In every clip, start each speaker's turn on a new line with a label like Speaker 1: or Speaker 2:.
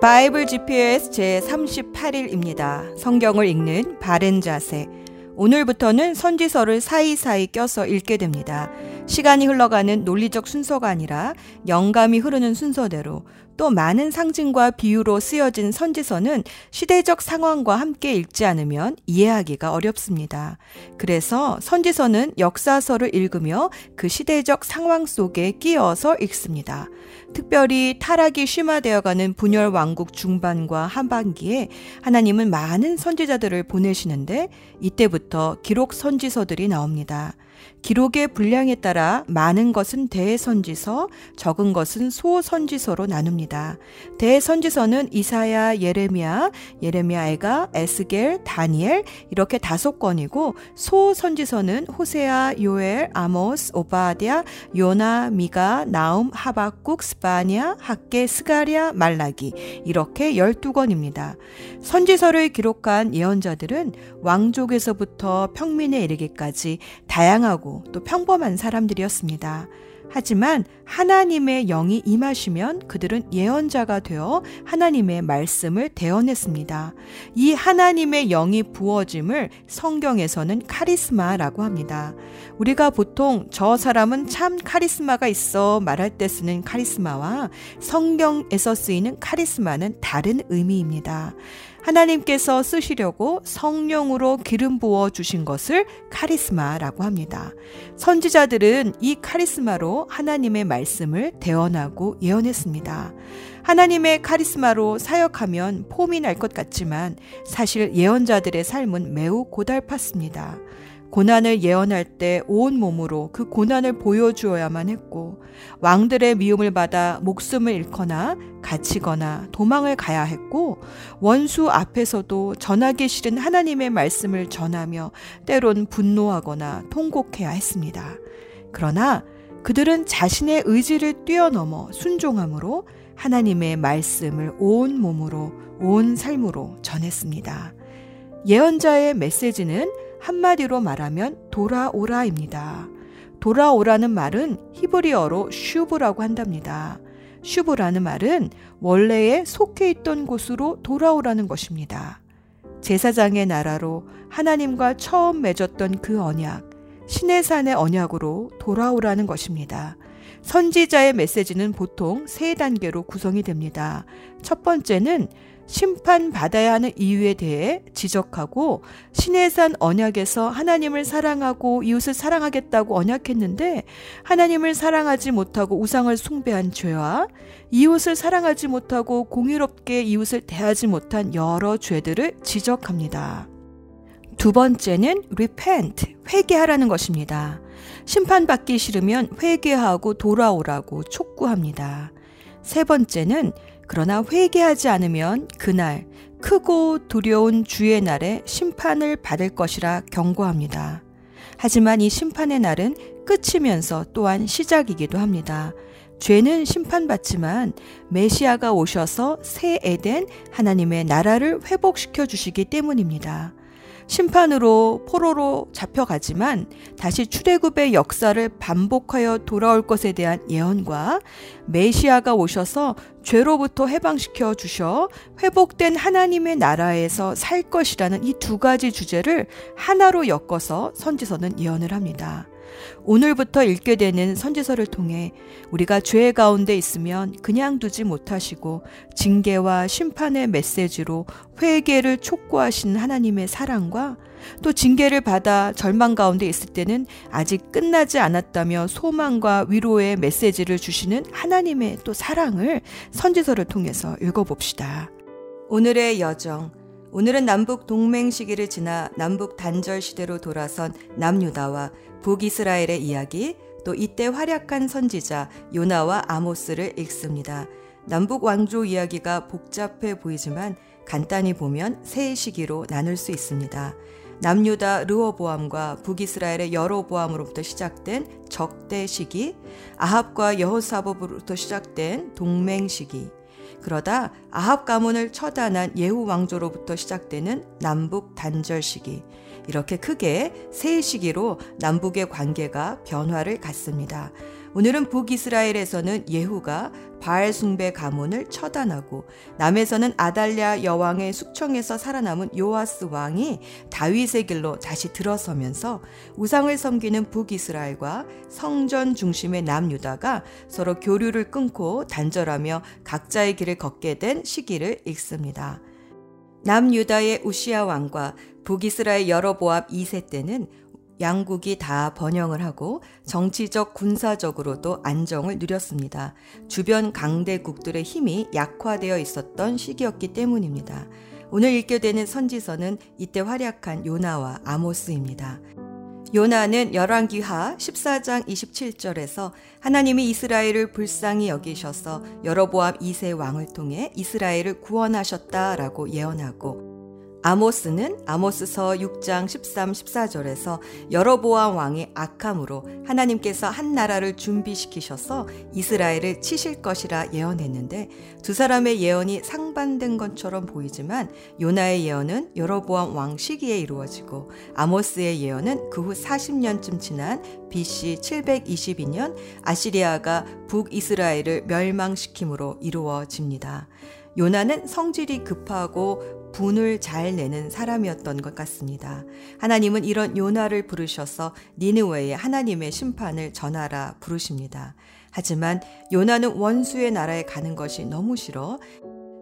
Speaker 1: 바이블 GPS 제 38일입니다. 성경을 읽는 바른 자세. 오늘부터는 선지서를 사이사이 껴서 읽게 됩니다. 시간이 흘러가는 논리적 순서가 아니라 영감이 흐르는 순서대로 또 많은 상징과 비유로 쓰여진 선지서는 시대적 상황과 함께 읽지 않으면 이해하기가 어렵습니다. 그래서 선지서는 역사서를 읽으며 그 시대적 상황 속에 끼어서 읽습니다. 특별히 타락이 심화되어가는 분열 왕국 중반과 하반기에 하나님은 많은 선지자들을 보내시는데 이때부터 기록 선지서들이 나옵니다. 기록의 분량에 따라 많은 것은 대선지서, 적은 것은 소선지서로 나눕니다. 대선지서는 이사야, 예레미야, 예레미야에가, 에스겔, 다니엘 이렇게 다섯 권이고 소선지서는 호세아, 요엘, 아모스, 오바디아, 요나, 미가, 나움, 하박국, 스파니아, 학계, 스가리아, 말라기 이렇게 열두 권입니다. 선지서를 기록한 예언자들은 왕족에서부터 평민에 이르기까지 다양하고 또 평범한 사람들이었습니다. 하지만 하나님의 영이 임하시면 그들은 예언자가 되어 하나님의 말씀을 대언했습니다. 이 하나님의 영이 부어짐을 성경에서는 카리스마라고 합니다. 우리가 보통 저 사람은 참 카리스마가 있어 말할 때 쓰는 카리스마와 성경에서 쓰이는 카리스마는 다른 의미입니다. 하나님께서 쓰시려고 성령으로 기름 부어 주신 것을 카리스마라고 합니다. 선지자들은 이 카리스마로 하나님의 말씀을 대언하고 예언했습니다. 하나님의 카리스마로 사역하면 폼이 날 것 같지만 사실 예언자들의 삶은 매우 고달팠습니다. 고난을 예언할 때 온 몸으로 그 고난을 보여주어야만 했고 왕들의 미움을 받아 목숨을 잃거나 갇히거나 도망을 가야 했고 원수 앞에서도 전하기 싫은 하나님의 말씀을 전하며 때론 분노하거나 통곡해야 했습니다. 그러나 그들은 자신의 의지를 뛰어넘어 순종함으로 하나님의 말씀을 온 몸으로 온 삶으로 전했습니다. 예언자의 메시지는 한마디로 말하면 돌아오라입니다. 돌아오라는 말은 히브리어로 슈브라고 한답니다. 슈브라는 말은 원래에 속해 있던 곳으로 돌아오라는 것입니다. 제사장의 나라로 하나님과 처음 맺었던 그 언약, 신의 산의 언약으로 돌아오라는 것입니다. 선지자의 메시지는 보통 세 단계로 구성이 됩니다. 첫 번째는 심판받아야 하는 이유에 대해 지적하고 신의 산 언약에서 하나님을 사랑하고 이웃을 사랑하겠다고 언약했는데 하나님을 사랑하지 못하고 우상을 숭배한 죄와 이웃을 사랑하지 못하고 공유롭게 이웃을 대하지 못한 여러 죄들을 지적합니다. 두 번째는 repent, 회개하라는 것입니다. 심판받기 싫으면 회개하고 돌아오라고 촉구합니다. 세 번째는 그러나 회개하지 않으면 그날 크고 두려운 주의 날에 심판을 받을 것이라 경고합니다. 하지만 이 심판의 날은 끝이면서 또한 시작이기도 합니다. 죄는 심판받지만 메시아가 오셔서 새 에덴 하나님의 나라를 회복시켜 주시기 때문입니다. 심판으로 포로로 잡혀가지만 다시 출애굽의 역사를 반복하여 돌아올 것에 대한 예언과 메시아가 오셔서 죄로부터 해방시켜 주셔 회복된 하나님의 나라에서 살 것이라는 이 두 가지 주제를 하나로 엮어서 선지서는 예언을 합니다. 오늘부터 읽게 되는 선지서를 통해 우리가 죄 가운데 있으면 그냥 두지 못하시고 징계와 심판의 메시지로 회개를 촉구하신 하나님의 사랑과 또 징계를 받아 절망 가운데 있을 때는 아직 끝나지 않았다며 소망과 위로의 메시지를 주시는 하나님의 또 사랑을 선지서를 통해서 읽어봅시다. 오늘의 여정. 오늘은 남북 동맹 시기를 지나 남북 단절 시대로 돌아선 남유다와 북이스라엘의 이야기, 또 이때 활약한 선지자 요나와 아모스를 읽습니다. 남북 왕조 이야기가 복잡해 보이지만 간단히 보면 세 시기로 나눌 수 있습니다. 남유다 르호보암과 북이스라엘의 여로보암으로부터 시작된 적대 시기, 아합과 여호사법으로부터 시작된 동맹 시기, 그러다 아합 가문을 처단한 예후 왕조로부터 시작되는 남북 단절 시기, 이렇게 크게 세 시기로 남북의 관계가 변화를 갖습니다. 오늘은 북이스라엘에서는 예후가 바알 숭배 가문을 처단하고 남에서는 아달랴 여왕의 숙청에서 살아남은 요아스 왕이 다윗의 길로 다시 들어서면서 우상을 섬기는 북이스라엘과 성전 중심의 남유다가 서로 교류를 끊고 단절하며 각자의 길을 걷게 된 시기를 읽습니다. 남유다의 우시아 왕과 북이스라엘 여러보압 2세 때는 양국이 다 번영을 하고 정치적 군사적으로도 안정을 누렸습니다. 주변 강대국들의 힘이 약화되어 있었던 시기였기 때문입니다. 오늘 읽게 되는 선지서는 이때 활약한 요나와 아모스입니다. 요나는 열왕기하 14장 27절에서 하나님이 이스라엘을 불쌍히 여기셔서 여러보암 2세 왕을 통해 이스라엘을 구원하셨다라고 예언하고 아모스는 아모스서 6장 13, 14절에서 여러보암 왕의 악함으로 하나님께서 한 나라를 준비시키셔서 이스라엘을 치실 것이라 예언했는데 두 사람의 예언이 상반된 것처럼 보이지만 요나의 예언은 여러보암 왕 시기에 이루어지고 아모스의 예언은 그 후 40년쯤 지난 BC 722년 아시리아가 북이스라엘을 멸망시킴으로 이루어집니다. 요나는 성질이 급하고 분을 잘 내는 사람이었던 것 같습니다. 하나님은 이런 요나를 부르셔서 니느웨에 하나님의 심판을 전하라 부르십니다. 하지만 요나는 원수의 나라에 가는 것이 너무 싫어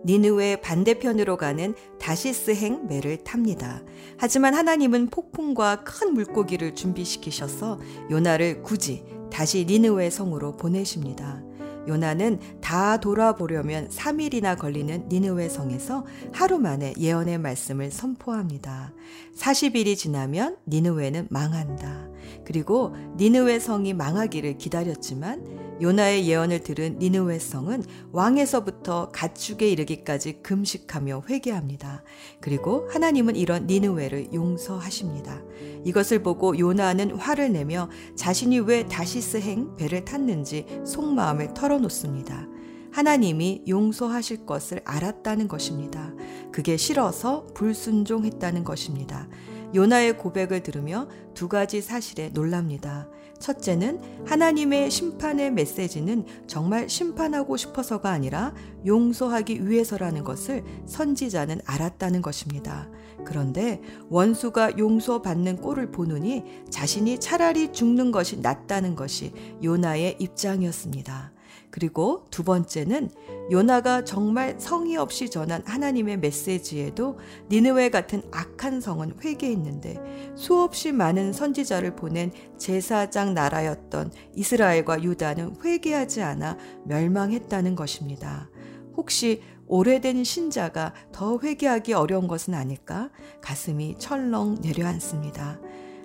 Speaker 1: 니느웨 반대편으로 가는 다시스행 매를 탑니다. 하지만 하나님은 폭풍과 큰 물고기를 준비시키셔서 요나를 굳이 다시 니느웨 성으로 보내십니다. 요나는 다 돌아보려면 3일이나 걸리는 니느웨 성에서 하루 만에 예언의 말씀을 선포합니다. 40일이 지나면 니느웨는 망한다. 그리고 니느웨 성이 망하기를 기다렸지만 요나의 예언을 들은 니느웨 성은 왕에서부터 가축에 이르기까지 금식하며 회개합니다. 그리고 하나님은 이런 니느웨를 용서하십니다. 이것을 보고 요나는 화를 내며 자신이 왜 다시스 행 배를 탔는지 속마음을 털어 놓습니다. 하나님이 용서하실 것을 알았다는 것입니다. 그게 싫어서 불순종했다는 것입니다. 요나의 고백을 들으며 두 가지 사실에 놀랍니다. 첫째는 하나님의 심판의 메시지는 정말 심판하고 싶어서가 아니라 용서하기 위해서라는 것을 선지자는 알았다는 것입니다. 그런데 원수가 용서받는 꼴을 보느니 자신이 차라리 죽는 것이 낫다는 것이 요나의 입장이었습니다. 그리고 두 번째는 요나가 정말 성의 없이 전한 하나님의 메시지에도 니느웨 같은 악한 성은 회개했는데 수없이 많은 선지자를 보낸 제사장 나라였던 이스라엘과 유다는 회개하지 않아 멸망했다는 것입니다. 혹시 오래된 신자가 더 회개하기 어려운 것은 아닐까? 가슴이 철렁 내려앉습니다.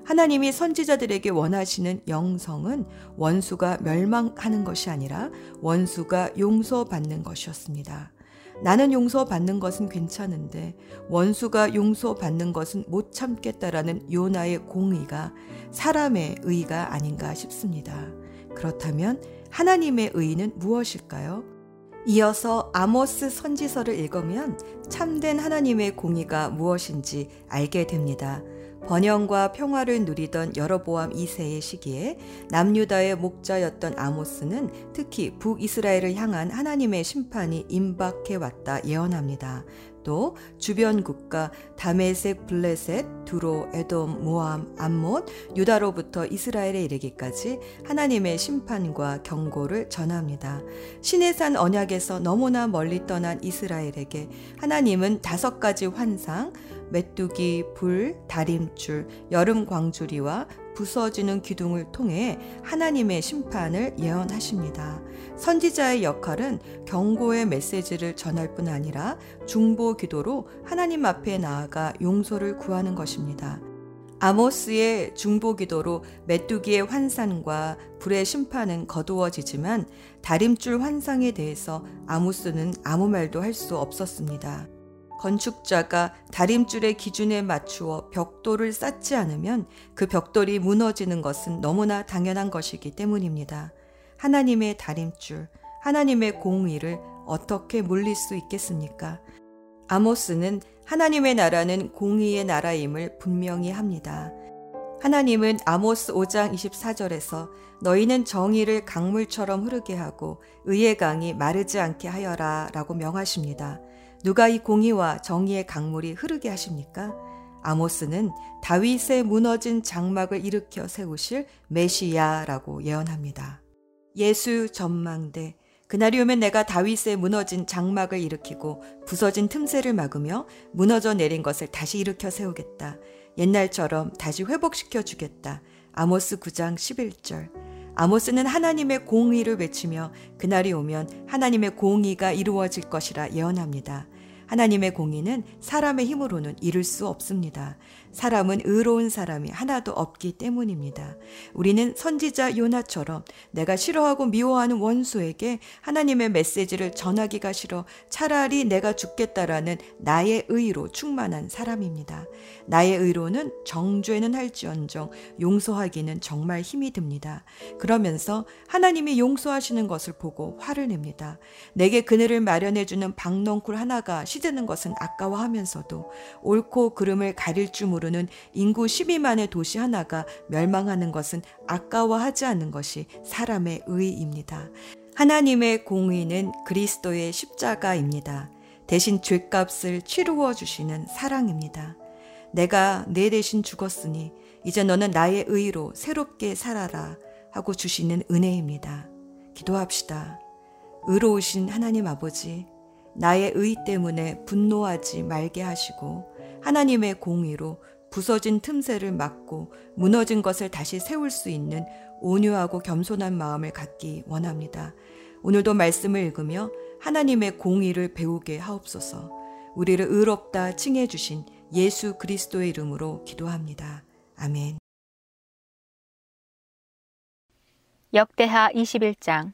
Speaker 1: 하나님이 선지자들에게 원하시는 영성은 원수가 멸망하는 것이 아니라 원수가 용서받는 것이었습니다. 나는 용서받는 것은 괜찮은데 원수가 용서받는 것은 못 참겠다라는 요나의 공의가 사람의 의가 아닌가 싶습니다. 그렇다면 하나님의 의는 무엇일까요? 이어서 아모스 선지서를 읽으면 참된 하나님의 공의가 무엇인지 알게 됩니다. 번영과 평화를 누리던 여러보암 2세의 시기에 남유다의 목자였던 아모스는 특히 북이스라엘을 향한 하나님의 심판이 임박해 왔다 예언합니다. 또 주변 국가 다메섹, 블레셋, 두로, 에돔, 모함, 암못, 유다로부터 이스라엘에 이르기까지 하나님의 심판과 경고를 전합니다. 신해산 언약에서 너무나 멀리 떠난 이스라엘에게 하나님은 다섯 가지 환상, 메뚜기, 불, 다림줄, 여름 광주리와 부서지는 기둥을 통해 하나님의 심판을 예언하십니다. 선지자의 역할은 경고의 메시지를 전할 뿐 아니라 중보 기도로 하나님 앞에 나아가 용서를 구하는 것입니다. 아모스의 중보 기도로 메뚜기의 환상과 불의 심판은 거두어지지만 다림줄 환상에 대해서 아모스는 아무 말도 할 수 없었습니다. 건축자가 다림줄의 기준에 맞추어 벽돌을 쌓지 않으면 그 벽돌이 무너지는 것은 너무나 당연한 것이기 때문입니다. 하나님의 다림줄, 하나님의 공의를 어떻게 물릴 수 있겠습니까? 아모스는 하나님의 나라는 공의의 나라임을 분명히 합니다. 하나님은 아모스 5장 24절에서 너희는 정의를 강물처럼 흐르게 하고 의의 강이 마르지 않게 하여라 라고 명하십니다. 누가 이 공의와 정의의 강물이 흐르게 하십니까? 아모스는 다윗의 무너진 장막을 일으켜 세우실 메시야라고 예언합니다. 예수 전망대 그날이 오면 내가 다윗의 무너진 장막을 일으키고 부서진 틈새를 막으며 무너져 내린 것을 다시 일으켜 세우겠다. 옛날처럼 다시 회복시켜 주겠다. 아모스 9장 11절. 아모스는 하나님의 공의를 외치며 그날이 오면 하나님의 공의가 이루어질 것이라 예언합니다. 하나님의 공의는 사람의 힘으로는 이룰 수 없습니다. 사람은 의로운 사람이 하나도 없기 때문입니다. 우리는 선지자 요나처럼 내가 싫어하고 미워하는 원수에게 하나님의 메시지를 전하기가 싫어 차라리 내가 죽겠다라는 나의 의로 충만한 사람입니다. 나의 의로는 정죄는 할지언정 용서하기는 정말 힘이 듭니다. 그러면서 하나님이 용서하시는 것을 보고 화를 냅니다. 내게 그늘을 마련해주는 박넝쿨 하나가 시드는 것은 아까워하면서도 옳고 그름을 가릴 줄 모르는 인구 12만의 도시 하나가 멸망하는 것은 아까워하지 않는 것이 사람의 의입니다. 하나님의 공의는 그리스도의 십자가입니다. 대신 죄값을 치루어 주시는 사랑입니다. 내가 내 대신 죽었으니 이제 너는 나의 의로 새롭게 살아라 하고 주시는 은혜입니다. 기도합시다. 의로우신 하나님 아버지, 나의 의 때문에 분노하지 말게 하시고 하나님의 공의로 부서진 틈새를 막고 무너진 것을 다시 세울 수 있는 온유하고 겸손한 마음을 갖기 원합니다. 오늘도 말씀을 읽으며 하나님의 공의를 배우게 하옵소서. 우리를 의롭다 칭해 주신 예수 그리스도의 이름으로 기도합니다. 아멘.
Speaker 2: 역대하 21장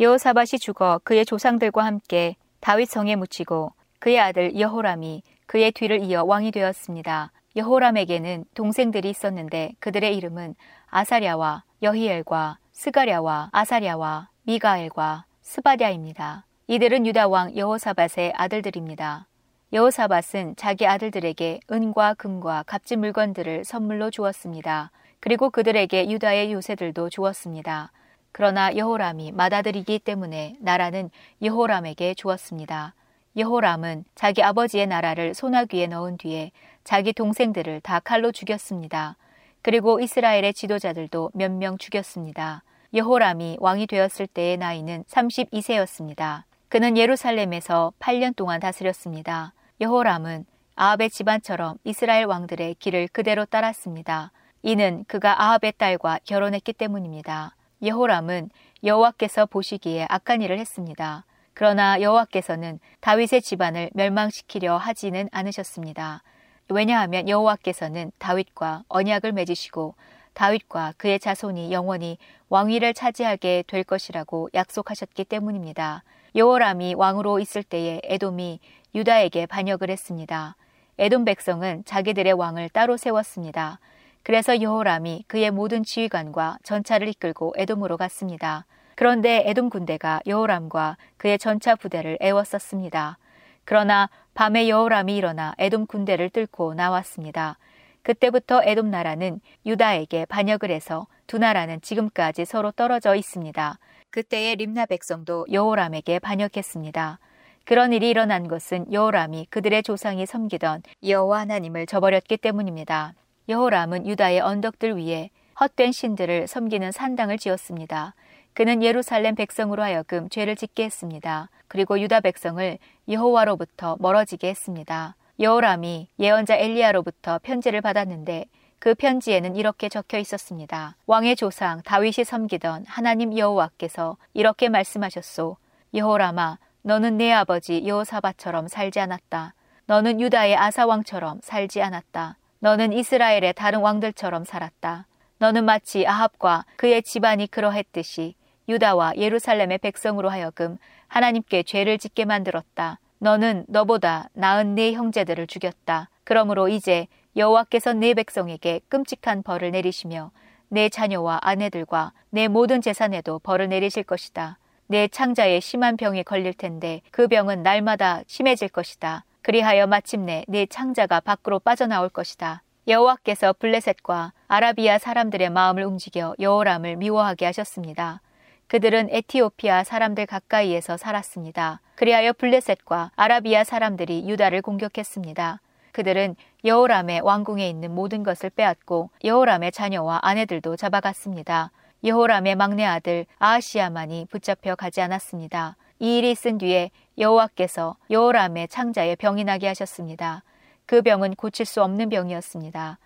Speaker 2: 여호사밧이 죽어 그의 조상들과 함께 다윗 성에 묻히고 그의 아들 여호람이 그의 뒤를 이어 왕이 되었습니다. 여호람에게는 동생들이 있었는데 그들의 이름은 아사랴와 여히엘과 스가랴와 아사랴와 미가엘과 스바랴입니다. 이들은 유다 왕 여호사밧의 아들들입니다. 여호사밧은 자기 아들들에게 은과 금과 값진 물건들을 선물로 주었습니다. 그리고 그들에게 유다의 요새들도 주었습니다. 그러나 여호람이 맏아들이기 때문에 나라는 여호람에게 주었습니다. 여호람은 자기 아버지의 나라를 소나귀에 넣은 뒤에 자기 동생들을 다 칼로 죽였습니다. 그리고 이스라엘의 지도자들도 몇 명 죽였습니다. 여호람이 왕이 되었을 때의 나이는 32세였습니다. 그는 예루살렘에서 8년 동안 다스렸습니다. 여호람은 아합의 집안처럼 이스라엘 왕들의 길을 그대로 따랐습니다. 이는 그가 아합의 딸과 결혼했기 때문입니다. 여호람은 여호와께서 보시기에 악한 일을 했습니다. 그러나 여호와께서는 다윗의 집안을 멸망시키려 하지는 않으셨습니다. 왜냐하면 여호와께서는 다윗과 언약을 맺으시고 다윗과 그의 자손이 영원히 왕위를 차지하게 될 것이라고 약속하셨기 때문입니다. 여호람이 왕으로 있을 때에 에돔이 유다에게 반역을 했습니다. 에돔 백성은 자기들의 왕을 따로 세웠습니다. 그래서 여호람이 그의 모든 지휘관과 전차를 이끌고 에돔으로 갔습니다. 그런데 에돔 군대가 여호람과 그의 전차 부대를 애웠었습니다. 그러나 밤에 여호람이 일어나 에돔 군대를 뚫고 나왔습니다. 그때부터 에돔 나라는 유다에게 반역을 해서 두 나라는 지금까지 서로 떨어져 있습니다. 그때의 림나 백성도 여호람에게 반역했습니다. 그런 일이 일어난 것은 여호람이 그들의 조상이 섬기던 여호와 하나님을 저버렸기 때문입니다. 여호람은 유다의 언덕들 위에 헛된 신들을 섬기는 산당을 지었습니다. 그는 예루살렘 백성으로 하여금 죄를 짓게 했습니다. 그리고 유다 백성을 여호와로부터 멀어지게 했습니다. 여호람이 예언자 엘리야로부터 편지를 받았는데 그 편지에는 이렇게 적혀 있었습니다. 왕의 조상 다윗이 섬기던 하나님 여호와께서 이렇게 말씀하셨소. 여호람아, 너는 내 아버지 여호사바처럼 살지 않았다. 너는 유다의 아사왕처럼 살지 않았다. 너는 이스라엘의 다른 왕들처럼 살았다. 너는 마치 아합과 그의 집안이 그러했듯이 유다와 예루살렘의 백성으로 하여금 하나님께 죄를 짓게 만들었다. 너는 너보다 나은 네 형제들을 죽였다. 그러므로 이제 여호와께서 네 백성에게 끔찍한 벌을 내리시며 내 자녀와 아내들과 내 모든 재산에도 벌을 내리실 것이다. 내 창자에 심한 병이 걸릴 텐데 그 병은 날마다 심해질 것이다. 그리하여 마침내 내 창자가 밖으로 빠져나올 것이다. 여호와께서 블레셋과 아라비아 사람들의 마음을 움직여 여호람을 미워하게 하셨습니다. 그들은 에티오피아 사람들 가까이에서 살았습니다. 그리하여 블레셋과 아라비아 사람들이 유다를 공격했습니다. 그들은 여호람의 왕궁에 있는 모든 것을 빼앗고 여호람의 자녀와 아내들도 잡아갔습니다. 여호람의 막내 아들 아하시아만이 붙잡혀 가지 않았습니다. 이 일이 있은 뒤에 여호와께서 여호람의 창자에 병이 나게 하셨습니다. 그 병은 고칠 수 없는 병이었습니다.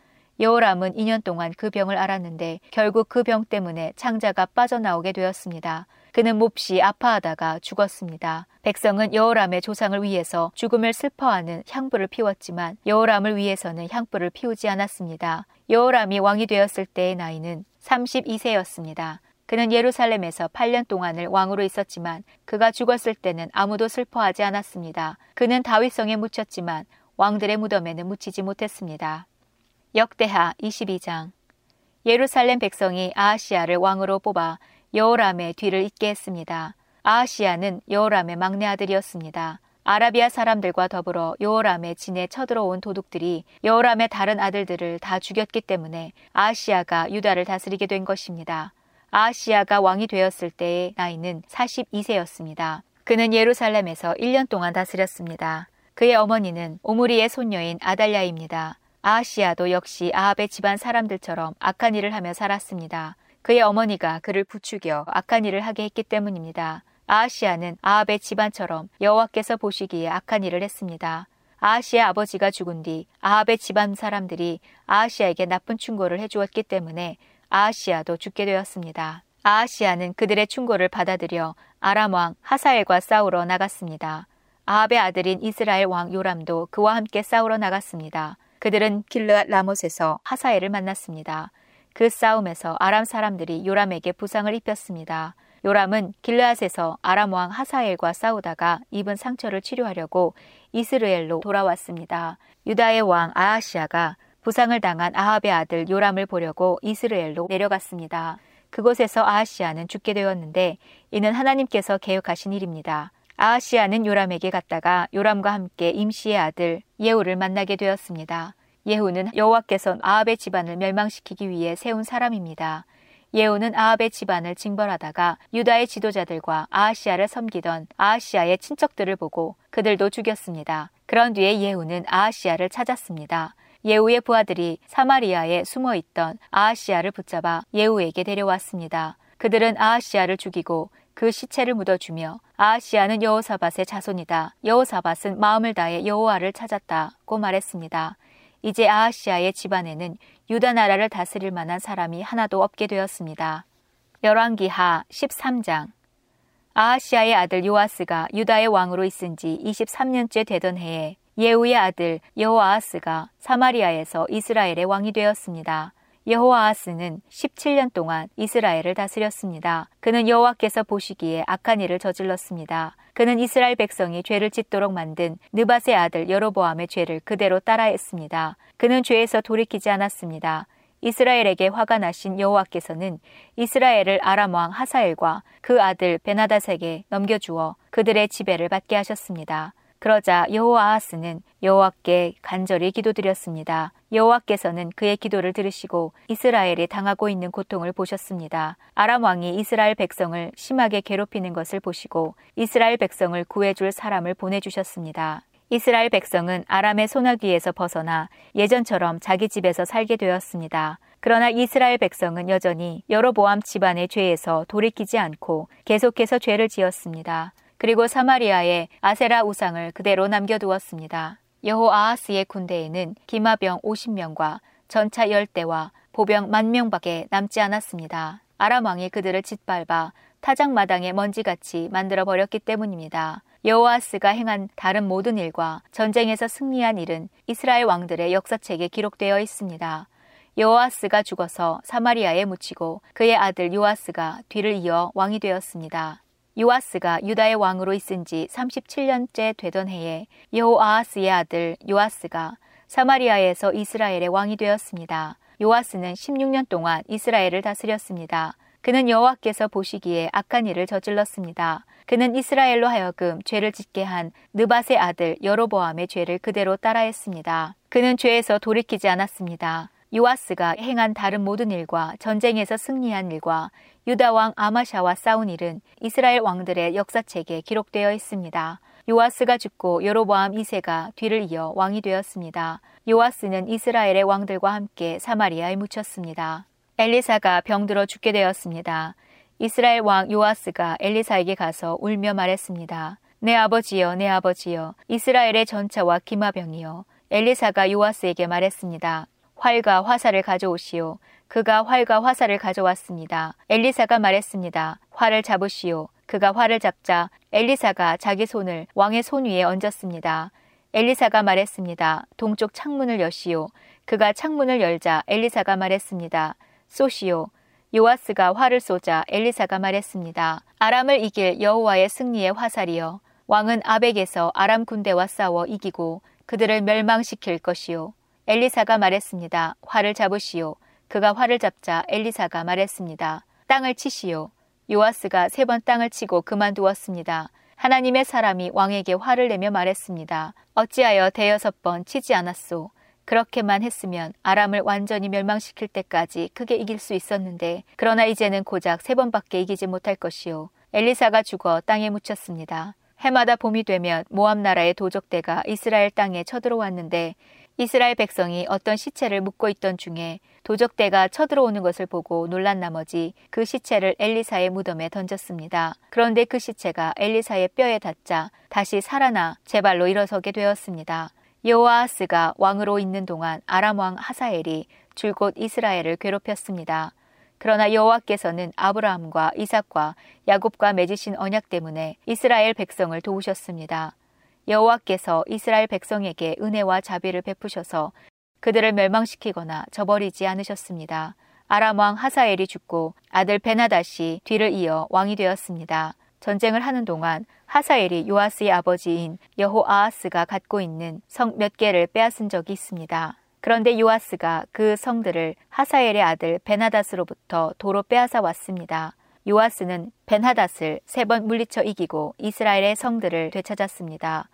Speaker 2: 여호람은 2년 동안 그 병을 앓았는데 결국 그 병 때문에 창자가 빠져나오게 되었습니다. 그는 몹시 아파하다가 죽었습니다. 백성은 여호람의 조상을 위해서 죽음을 슬퍼하는 향불을 피웠지만 여호람을 위해서는 향불을 피우지 않았습니다. 여호람이 왕이 되었을 때의 나이는 32세였습니다. 그는 예루살렘에서 8년 동안을 왕으로 있었지만 그가 죽었을 때는 아무도 슬퍼하지 않았습니다. 그는 다윗성에 묻혔지만 왕들의 무덤에는 묻히지 못했습니다. 역대하 22장 예루살렘 백성이 아하시아를 왕으로 뽑아 여호람의 뒤를 잇게 했습니다. 아하시아는 여호람의 막내 아들이었습니다. 아라비아 사람들과 더불어 여호람의 진에 쳐들어온 도둑들이 여호람의 다른 아들들을 다 죽였기 때문에 아시아가 유다를 다스리게 된 것입니다. 아시아가 왕이 되었을 때의 나이는 42세였습니다. 그는 예루살렘에서 1년 동안 다스렸습니다. 그의 어머니는 오므리의 손녀인 아달랴입니다. 아시아도 역시 아합의 집안 사람들처럼 악한 일을 하며 살았습니다. 그의 어머니가 그를 부추겨 악한 일을 하게 했기 때문입니다. 아하시아는 아합의 집안처럼 여호와께서 보시기에 악한 일을 했습니다. 아하시아 아버지가 죽은 뒤 아합의 집안 사람들이 아하시아에게 나쁜 충고를 해주었기 때문에 아하시아도 죽게 되었습니다. 아하시아는 그들의 충고를 받아들여 아람 왕 하사엘과 싸우러 나갔습니다. 아합의 아들인 이스라엘 왕 요람도 그와 함께 싸우러 나갔습니다. 그들은 길르앗 라못에서 하사엘을 만났습니다. 그 싸움에서 아람 사람들이 요람에게 부상을 입혔습니다. 요람은 길르앗에서 아람 왕 하사엘과 싸우다가 입은 상처를 치료하려고 이스르엘로 돌아왔습니다. 유다의 왕 아하시아가 부상을 당한 아합의 아들 요람을 보려고 이스르엘로 내려갔습니다. 그곳에서 아하시아는 죽게 되었는데 이는 하나님께서 계획하신 일입니다. 아하시아는 요람에게 갔다가 요람과 함께 임시의 아들 예후를 만나게 되었습니다. 예후는 여호와께서 아합의 집안을 멸망시키기 위해 세운 사람입니다. 예후는 아합의 집안을 징벌하다가 유다의 지도자들과 아하시아를 섬기던 아하시아의 친척들을 보고 그들도 죽였습니다. 그런 뒤에 예후는 아하시아를 찾았습니다. 예후의 부하들이 사마리아에 숨어 있던 아하시아를 붙잡아 예후에게 데려왔습니다. 그들은 아하시아를 죽이고 그 시체를 묻어주며 아하시아는 여호사밧의 자손이다. 여호사밧은 마음을 다해 여호와를 찾았다고 말했습니다. 이제 아하시아의 집안에는 유다 나라를 다스릴 만한 사람이 하나도 없게 되었습니다. 열왕기하 13장 아하시아의 아들 요아스가 유다의 왕으로 있은 지 23년째 되던 해에 예후의 아들 여호아하스가 사마리아에서 이스라엘의 왕이 되었습니다. 여호아하스는 17년 동안 이스라엘을 다스렸습니다. 그는 여호와께서 보시기에 악한 일을 저질렀습니다. 그는 이스라엘 백성이 죄를 짓도록 만든 느바의 아들 여로보암의 죄를 그대로 따라했습니다. 그는 죄에서 돌이키지 않았습니다. 이스라엘에게 화가 나신 여호와께서는 이스라엘을 아람 왕 하사엘과 그 아들 베나다색에 넘겨주어 그들의 지배를 받게 하셨습니다. 그러자 여호아하스는 여호와께 간절히 기도드렸습니다. 여호와께서는 그의 기도를 들으시고 이스라엘이 당하고 있는 고통을 보셨습니다. 아람 왕이 이스라엘 백성을 심하게 괴롭히는 것을 보시고 이스라엘 백성을 구해줄 사람을 보내주셨습니다. 이스라엘 백성은 아람의 소나기에서 벗어나 예전처럼 자기 집에서 살게 되었습니다. 그러나 이스라엘 백성은 여전히 여로보암 집안의 죄에서 돌이키지 않고 계속해서 죄를 지었습니다. 그리고 사마리아에 아세라 우상을 그대로 남겨두었습니다. 여호아하스의 군대에는 기마병 50명과 전차 10대와 보병 만 명밖에 남지 않았습니다. 아람 왕이 그들을 짓밟아 타작마당에 먼지같이 만들어 버렸기 때문입니다. 여호아스가 행한 다른 모든 일과 전쟁에서 승리한 일은 이스라엘 왕들의 역사책에 기록되어 있습니다. 여호아스가 죽어서 사마리아에 묻히고 그의 아들 요아스가 뒤를 이어 왕이 되었습니다. 요아스가 유다의 왕으로 있은 지 37년째 되던 해에 여호아하스의 아들 요아스가 사마리아에서 이스라엘의 왕이 되었습니다. 요아스는 16년 동안 이스라엘을 다스렸습니다. 그는 여호와께서 보시기에 악한 일을 저질렀습니다. 그는 이스라엘로 하여금 죄를 짓게 한 느밧의 아들 여로보암의 죄를 그대로 따라했습니다. 그는 죄에서 돌이키지 않았습니다. 요아스가 행한 다른 모든 일과 전쟁에서 승리한 일과 유다 왕 아마샤와 싸운 일은 이스라엘 왕들의 역사책에 기록되어 있습니다. 요아스가 죽고 여로보암 2세가 뒤를 이어 왕이 되었습니다. 요아스는 이스라엘의 왕들과 함께 사마리아에 묻혔습니다. 엘리사가 병들어 죽게 되었습니다. 이스라엘 왕 요아스가 엘리사에게 가서 울며 말했습니다. 내 아버지여, 내 아버지여, 이스라엘의 전차와 기마병이여. 엘리사가 요아스에게 말했습니다. 활과 화살을 가져오시오. 그가 활과 화살을 가져왔습니다. 엘리사가 말했습니다. 활을 잡으시오. 그가 활을 잡자 엘리사가 자기 손을 왕의 손 위에 얹었습니다. 엘리사가 말했습니다. 동쪽 창문을 여시오. 그가 창문을 열자 엘리사가 말했습니다. 쏘시오. 요아스가 활을 쏘자 엘리사가 말했습니다. 아람을 이길 여호와의 승리의 화살이여. 왕은 아벡에서 아람 군대와 싸워 이기고 그들을 멸망시킬 것이요. 엘리사가 말했습니다. 활을 잡으시오. 그가 활을 잡자 엘리사가 말했습니다. 땅을 치시오. 요아스가 세 번 땅을 치고 그만두었습니다. 하나님의 사람이 왕에게 화를 내며 말했습니다. 어찌하여 대여섯 번 치지 않았소? 그렇게만 했으면 아람을 완전히 멸망시킬 때까지 크게 이길 수 있었는데 그러나 이제는 고작 세 번밖에 이기지 못할 것이요. 엘리사가 죽어 땅에 묻혔습니다. 해마다 봄이 되면 모압 나라의 도적대가 이스라엘 땅에 쳐들어왔는데 이스라엘 백성이 어떤 시체를 묻고 있던 중에 도적대가 쳐들어오는 것을 보고 놀란 나머지 그 시체를 엘리사의 무덤에 던졌습니다. 그런데 그 시체가 엘리사의 뼈에 닿자 다시 살아나 제 발로 일어서게 되었습니다. 여호아스가 왕으로 있는 동안 아람 왕 하사엘이 줄곧 이스라엘을 괴롭혔습니다. 그러나 여호와께서는 아브라함과 이삭과 야곱과 맺으신 언약 때문에 이스라엘 백성을 도우셨습니다. 여호와께서 이스라엘 백성에게 은혜와 자비를 베푸셔서 그들을 멸망시키거나 저버리지 않으셨습니다. 아람 왕 하사엘이 죽고 아들 베나다시 뒤를 이어 왕이 되었습니다. 전쟁을 하는 동안 하사엘이 요아스의 아버지인 여호아하스가 갖고 있는 성 몇 개를 빼앗은 적이 있습니다. 그런데 요아스가 그 성들을 하사엘의 아들 베나다스로부터 도로 빼앗아 왔습니다. 요아스는 벤하닷을 세 번 물리쳐 이기고 이스라엘의 성들을 되찾았습니다.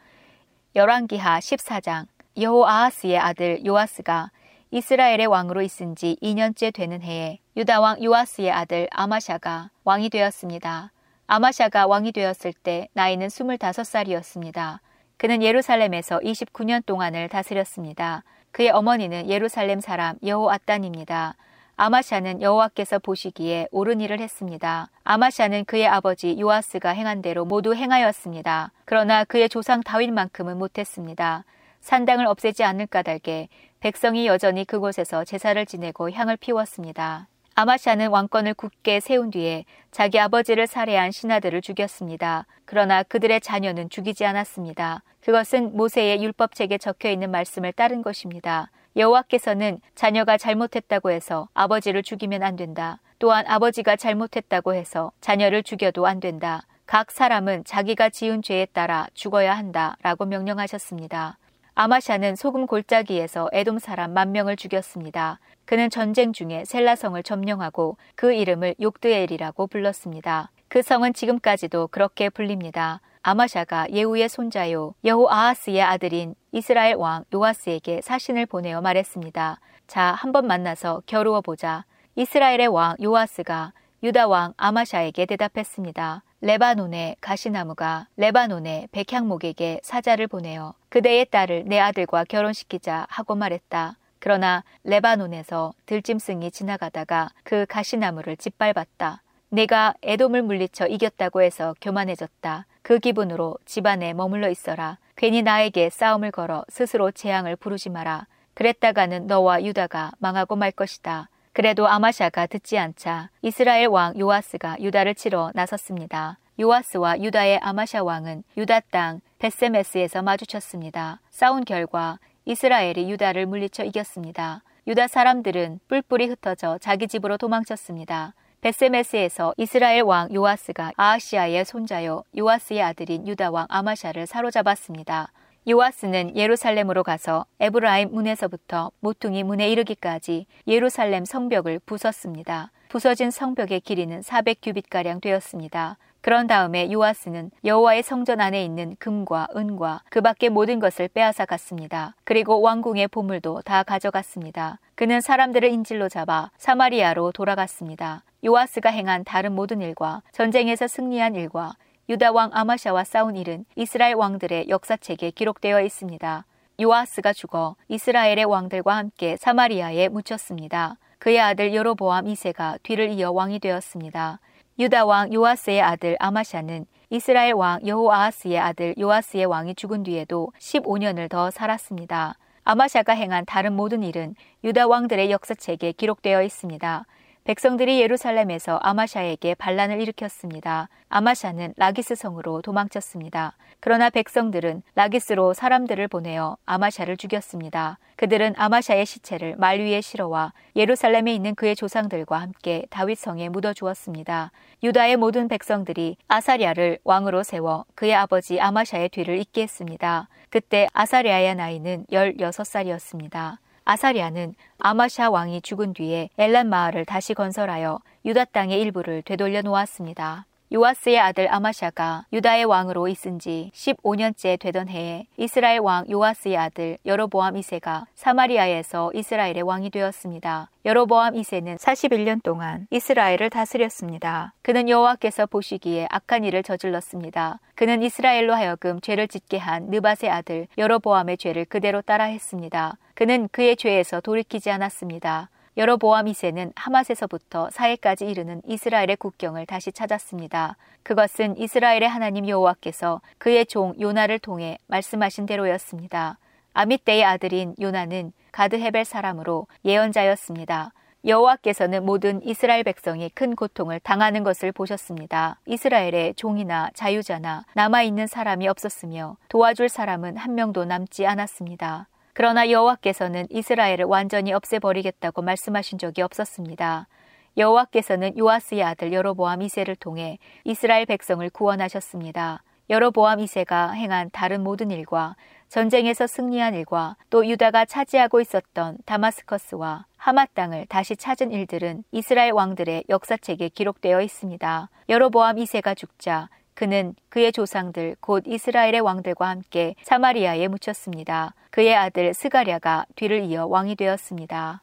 Speaker 2: 열왕기하 14장 여호아하스의 아들 요아스가 이스라엘의 왕으로 있은 지 2년째 되는 해에 유다 왕 요아스의 아들 아마샤가 왕이 되었습니다. 아마샤가 왕이 되었을 때 나이는 25살이었습니다. 그는 예루살렘에서 29년 동안을 다스렸습니다. 그의 어머니는 예루살렘 사람 여호아단입니다. 아마샤는 여호와께서 보시기에 옳은 일을 했습니다. 아마샤는 그의 아버지 요아스가 행한 대로 모두 행하였습니다. 그러나 그의 조상 다윗만큼은 못했습니다. 산당을 없애지 않을 까닭에 백성이 여전히 그곳에서 제사를 지내고 향을 피웠습니다. 아마샤는 왕권을 굳게 세운 뒤에 자기 아버지를 살해한 신하들을 죽였습니다. 그러나 그들의 자녀는 죽이지 않았습니다. 그것은 모세의 율법책에 적혀 있는 말씀을 따른 것입니다. 여호와께서는 자녀가 잘못했다고 해서 아버지를 죽이면 안 된다. 또한 아버지가 잘못했다고 해서 자녀를 죽여도 안 된다. 각 사람은 자기가 지은 죄에 따라 죽어야 한다. 라고 명령하셨습니다. 아마샤는 소금 골짜기에서 에돔 사람 만 명을 죽였습니다. 그는 전쟁 중에 셀라성을 점령하고 그 이름을 욕드엘이라고 불렀습니다. 그 성은 지금까지도 그렇게 불립니다. 아마샤가 예후의 손자요 여호아하스의 아들인 이스라엘 왕 요아스에게 사신을 보내어 말했습니다. 자, 한번 만나서 겨루어 보자. 이스라엘의 왕 요아스가 유다 왕 아마샤에게 대답했습니다. 레바논의 가시나무가 레바논의 백향목에게 사자를 보내어 그대의 딸을 내 아들과 결혼시키자 하고 말했다. 그러나 레바논에서 들짐승이 지나가다가 그 가시나무를 짓밟았다. 내가 애돔을 물리쳐 이겼다고 해서 교만해졌다. 그 기분으로 집안에 머물러 있어라. 괜히 나에게 싸움을 걸어 스스로 재앙을 부르지 마라. 그랬다가는 너와 유다가 망하고 말 것이다. 그래도 아마샤가 듣지 않자 이스라엘 왕 요아스가 유다를 치러 나섰습니다. 요아스와 유다의 아마샤 왕은 유다 땅 베세메스에서 마주쳤습니다. 싸운 결과 이스라엘이 유다를 물리쳐 이겼습니다. 유다 사람들은 뿔뿔이 흩어져 자기 집으로 도망쳤습니다. 베세메스에서 이스라엘 왕 요아스가 아하시아의 손자요 요아스의 아들인 유다 왕 아마샤를 사로잡았습니다. 요아스는 예루살렘으로 가서 에브라임 문에서부터 모퉁이 문에 이르기까지 예루살렘 성벽을 부쉈습니다. 부서진 성벽의 길이는 400규빗가량 되었습니다. 그런 다음에 요아스는 여호와의 성전 안에 있는 금과 은과 그 밖의 모든 것을 빼앗아 갔습니다. 그리고 왕궁의 보물도 다 가져갔습니다. 그는 사람들을 인질로 잡아 사마리아로 돌아갔습니다. 요아스가 행한 다른 모든 일과 전쟁에서 승리한 일과 유다 왕 아마샤와 싸운 일은 이스라엘 왕들의 역사책에 기록되어 있습니다. 요아스가 죽어 이스라엘의 왕들과 함께 사마리아에 묻혔습니다. 그의 아들 여로보암 2세가 뒤를 이어 왕이 되었습니다. 유다 왕 요아스의 아들 아마샤는 이스라엘 왕 여호아하스의 아들 요아스의 왕이 죽은 뒤에도 15년을 더 살았습니다. 아마샤가 행한 다른 모든 일은 유다 왕들의 역사책에 기록되어 있습니다. 백성들이 예루살렘에서 아마샤에게 반란을 일으켰습니다. 아마샤는 라기스 성으로 도망쳤습니다. 그러나 백성들은 라기스로 사람들을 보내어 아마샤를 죽였습니다. 그들은 아마샤의 시체를 말 위에 실어와 예루살렘에 있는 그의 조상들과 함께 다윗 성에 묻어 주었습니다. 유다의 모든 백성들이 아사랴를 왕으로 세워 그의 아버지 아마샤의 뒤를 잇게 했습니다. 그때 아사랴의 나이는 16살이었습니다. 아사리아는 아마샤 왕이 죽은 뒤에 엘란 마을을 다시 건설하여 유다 땅의 일부를 되돌려 놓았습니다. 요아스의 아들 아마샤가 유다의 왕으로 있은 지 15년째 되던 해에 이스라엘 왕 요아스의 아들 여로보암 2세가 사마리아에서 이스라엘의 왕이 되었습니다. 여로보암 2세는 41년 동안 이스라엘을 다스렸습니다. 그는 여호와께서 보시기에 악한 일을 저질렀습니다. 그는 이스라엘로 하여금 죄를 짓게 한 느밧의 아들 여로보암의 죄를 그대로 따라했습니다. 그는 그의 죄에서 돌이키지 않았습니다. 여로보암 2세는 하맛에서부터 사해까지 이르는 이스라엘의 국경을 다시 찾았습니다. 그것은 이스라엘의 하나님 여호와께서 그의 종 요나를 통해 말씀하신 대로였습니다. 아미떼의 아들인 요나는 가드헤벨 사람으로 예언자였습니다. 여호와께서는 모든 이스라엘 백성이 큰 고통을 당하는 것을 보셨습니다. 이스라엘에 종이나 자유자나 남아있는 사람이 없었으며 도와줄 사람은 한 명도 남지 않았습니다. 그러나 여호와께서는 이스라엘을 완전히 없애버리겠다고 말씀하신 적이 없었습니다. 여호와께서는 요아스의 아들 여로보암 2세를 통해 이스라엘 백성을 구원하셨습니다. 여로보암 2세가 행한 다른 모든 일과 전쟁에서 승리한 일과 또 유다가 차지하고 있었던 다마스커스와 하마 땅을 다시 찾은 일들은 이스라엘 왕들의 역사책에 기록되어 있습니다. 여로보암 2세가 죽자 그는 그의 조상들 곧 이스라엘의 왕들과 함께 사마리아에 묻혔습니다. 그의 아들 스가랴가 뒤를 이어 왕이 되었습니다.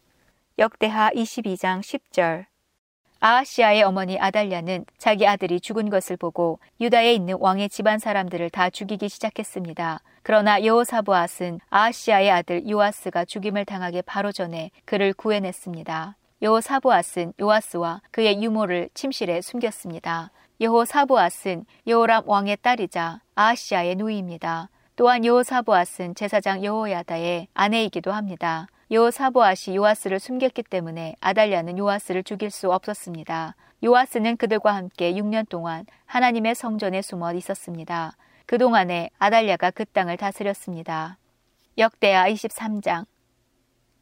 Speaker 2: 역대하 22장 10절 아하시아의 어머니 아달랴는 자기 아들이 죽은 것을 보고 유다에 있는 왕의 집안 사람들을 다 죽이기 시작했습니다. 그러나 여호사보앗은 아하시아의 아들 요아스가 죽임을 당하기 바로 전에 그를 구해냈습니다. 여호사보앗은 요아스와 그의 유모를 침실에 숨겼습니다. 여호사보앗은 여호람 왕의 딸이자 아하시아의 누이입니다. 또한 여호사보앗은 제사장 여호야다의 아내이기도 합니다. 여호사보앗이 요아스를 숨겼기 때문에 아달랴는 요아스를 죽일 수 없었습니다. 요아스는 그들과 함께 6년 동안 하나님의 성전에 숨어 있었습니다. 그동안에 아달랴가 그 땅을 다스렸습니다. 역대하 23장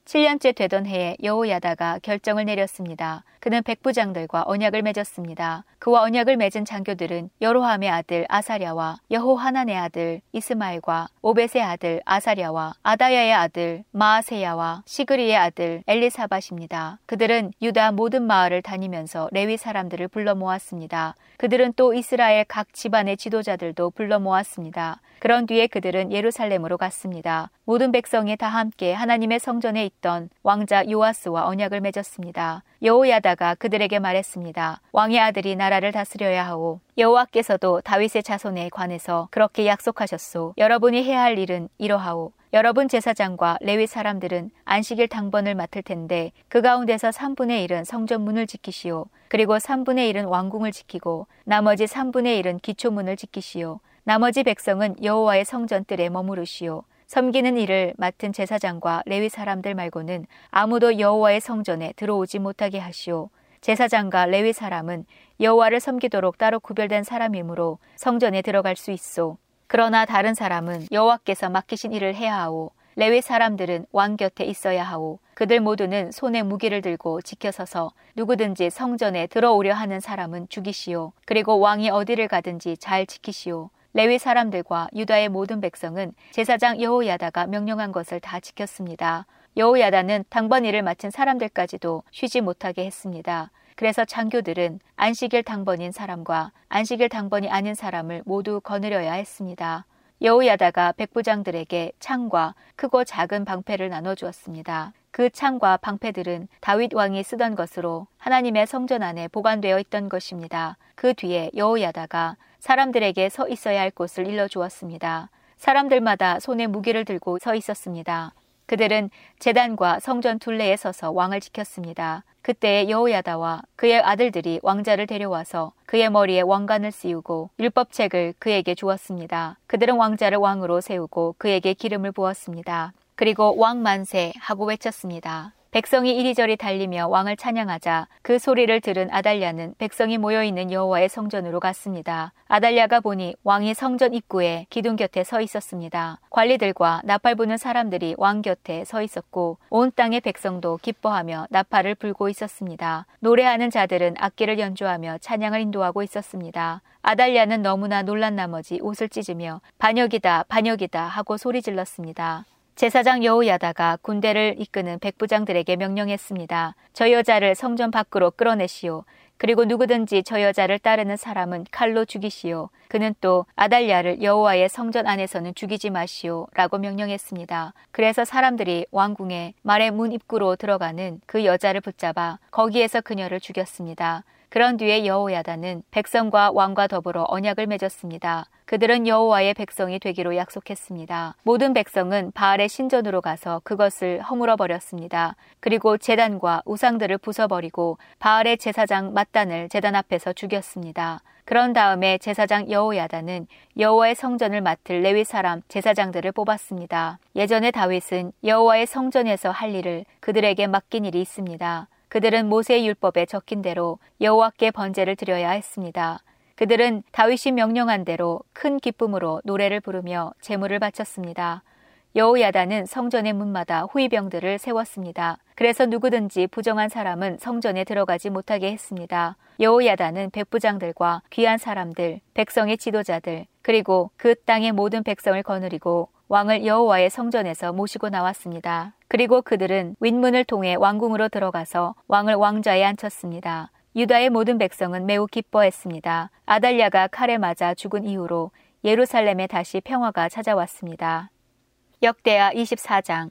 Speaker 2: 7년째 되던 해에 여호야다가 결정을 내렸습니다. 그는 백부장들과 언약을 맺었습니다. 그와 언약을 맺은 장교들은 여로함의 아들 아사랴와 여호하난의 아들 이스마엘과 오벳의 아들 아사랴와 아다야의 아들 마아세야와 시그리의 아들 엘리사밭입니다. 그들은 유다 모든 마을을 다니면서 레위 사람들을 불러 모았습니다. 그들은 또 이스라엘 각 집안의 지도자들도 불러 모았습니다. 그런 뒤에 그들은 예루살렘으로 갔습니다. 모든 백성이 다 함께 하나님의 성전에 있던 왕자 요아스와 언약을 맺었습니다. 여호야다 가 그들에게 말했습니다. 왕의 아들이 나라를 다스려야 하오. 여호와께서도 다윗의 자손에 관해서 그렇게 약속하셨소. 여러분이 해야 할 일은 이러하오. 여러분 제사장과 레위 사람들은 안식일 당번을 맡을 텐데 그 가운데서 3분의 1은 성전 문을 지키시오. 그리고 3분의 1은 왕궁을 지키고 나머지 3분의 1은 기초문을 지키시오. 나머지 백성은 여호와의 성전뜰에 머무르시오. 섬기는 일을 맡은 제사장과 레위 사람들 말고는 아무도 여호와의 성전에 들어오지 못하게 하시오. 제사장과 레위 사람은 여호와를 섬기도록 따로 구별된 사람이므로 성전에 들어갈 수 있소. 그러나 다른 사람은 여호와께서 맡기신 일을 해야 하오. 레위 사람들은 왕 곁에 있어야 하오. 그들 모두는 손에 무기를 들고 지켜서서 누구든지 성전에 들어오려 하는 사람은 죽이시오. 그리고 왕이 어디를 가든지 잘 지키시오. 레위 사람들과 유다의 모든 백성은 제사장 여호야다가 명령한 것을 다 지켰습니다. 여호야다는 당번 일을 마친 사람들까지도 쉬지 못하게 했습니다. 그래서 장교들은 안식일 당번인 사람과 안식일 당번이 아닌 사람을 모두 거느려야 했습니다. 여호야다가 백부장들에게 창과 크고 작은 방패를 나눠 주었습니다. 그 창과 방패들은 다윗 왕이 쓰던 것으로 하나님의 성전 안에 보관되어 있던 것입니다. 그 뒤에 여호야다가 사람들에게 서 있어야 할 곳을 일러 주었습니다. 사람들마다 손에 무기를 들고 서 있었습니다. 그들은 재단과 성전 둘레에 서서 왕을 지켰습니다. 그때 여호야다와 그의 아들들이 왕자를 데려와서 그의 머리에 왕관을 씌우고 율법책을 그에게 주었습니다. 그들은 왕자를 왕으로 세우고 그에게 기름을 부었습니다. 그리고 왕 만세 하고 외쳤습니다. 백성이 이리저리 달리며 왕을 찬양하자 그 소리를 들은 아달랴는 백성이 모여 있는 여호와의 성전으로 갔습니다. 아달랴가 보니 왕이 성전 입구에 기둥 곁에 서 있었습니다. 관리들과 나팔 부는 사람들이 왕 곁에 서 있었고 온 땅의 백성도 기뻐하며 나팔을 불고 있었습니다. 노래하는 자들은 악기를 연주하며 찬양을 인도하고 있었습니다. 아달랴는 너무나 놀란 나머지 옷을 찢으며 반역이다 반역이다 하고 소리 질렀습니다. 제사장 여호야다가 군대를 이끄는 백부장들에게 명령했습니다. 저 여자를 성전 밖으로 끌어내시오. 그리고 누구든지 저 여자를 따르는 사람은 칼로 죽이시오. 그는 또 아달랴를 여호와의 성전 안에서는 죽이지 마시오. 라고 명령했습니다. 그래서 사람들이 왕궁의 말의 문 입구로 들어가는 그 여자를 붙잡아 거기에서 그녀를 죽였습니다. 그런 뒤에 여호야다는 백성과 왕과 더불어 언약을 맺었습니다. 그들은 여호와의 백성이 되기로 약속했습니다. 모든 백성은 바알의 신전으로 가서 그것을 허물어 버렸습니다. 그리고 제단과 우상들을 부숴버리고 바알의 제사장 마단을 제단 앞에서 죽였습니다. 그런 다음에 제사장 여호야다는 여호와의 성전을 맡을 레위 사람 제사장들을 뽑았습니다. 예전에 다윗은 여호와의 성전에서 할 일을 그들에게 맡긴 일이 있습니다. 그들은 모세의 율법에 적힌 대로 여호와께 번제를 드려야 했습니다. 그들은 다윗이 명령한 대로 큰 기쁨으로 노래를 부르며 제물을 바쳤습니다. 여호야다는 성전의 문마다 후위병들을 세웠습니다. 그래서 누구든지 부정한 사람은 성전에 들어가지 못하게 했습니다. 여호야다는 백부장들과 귀한 사람들, 백성의 지도자들, 그리고 그 땅의 모든 백성을 거느리고 왕을 여호와의 성전에서 모시고 나왔습니다. 그리고 그들은 윗문을 통해 왕궁으로 들어가서 왕을 왕좌에 앉혔습니다. 유다의 모든 백성은 매우 기뻐했습니다. 아달랴가 칼에 맞아 죽은 이후로 예루살렘에 다시 평화가 찾아왔습니다. 역대하 24장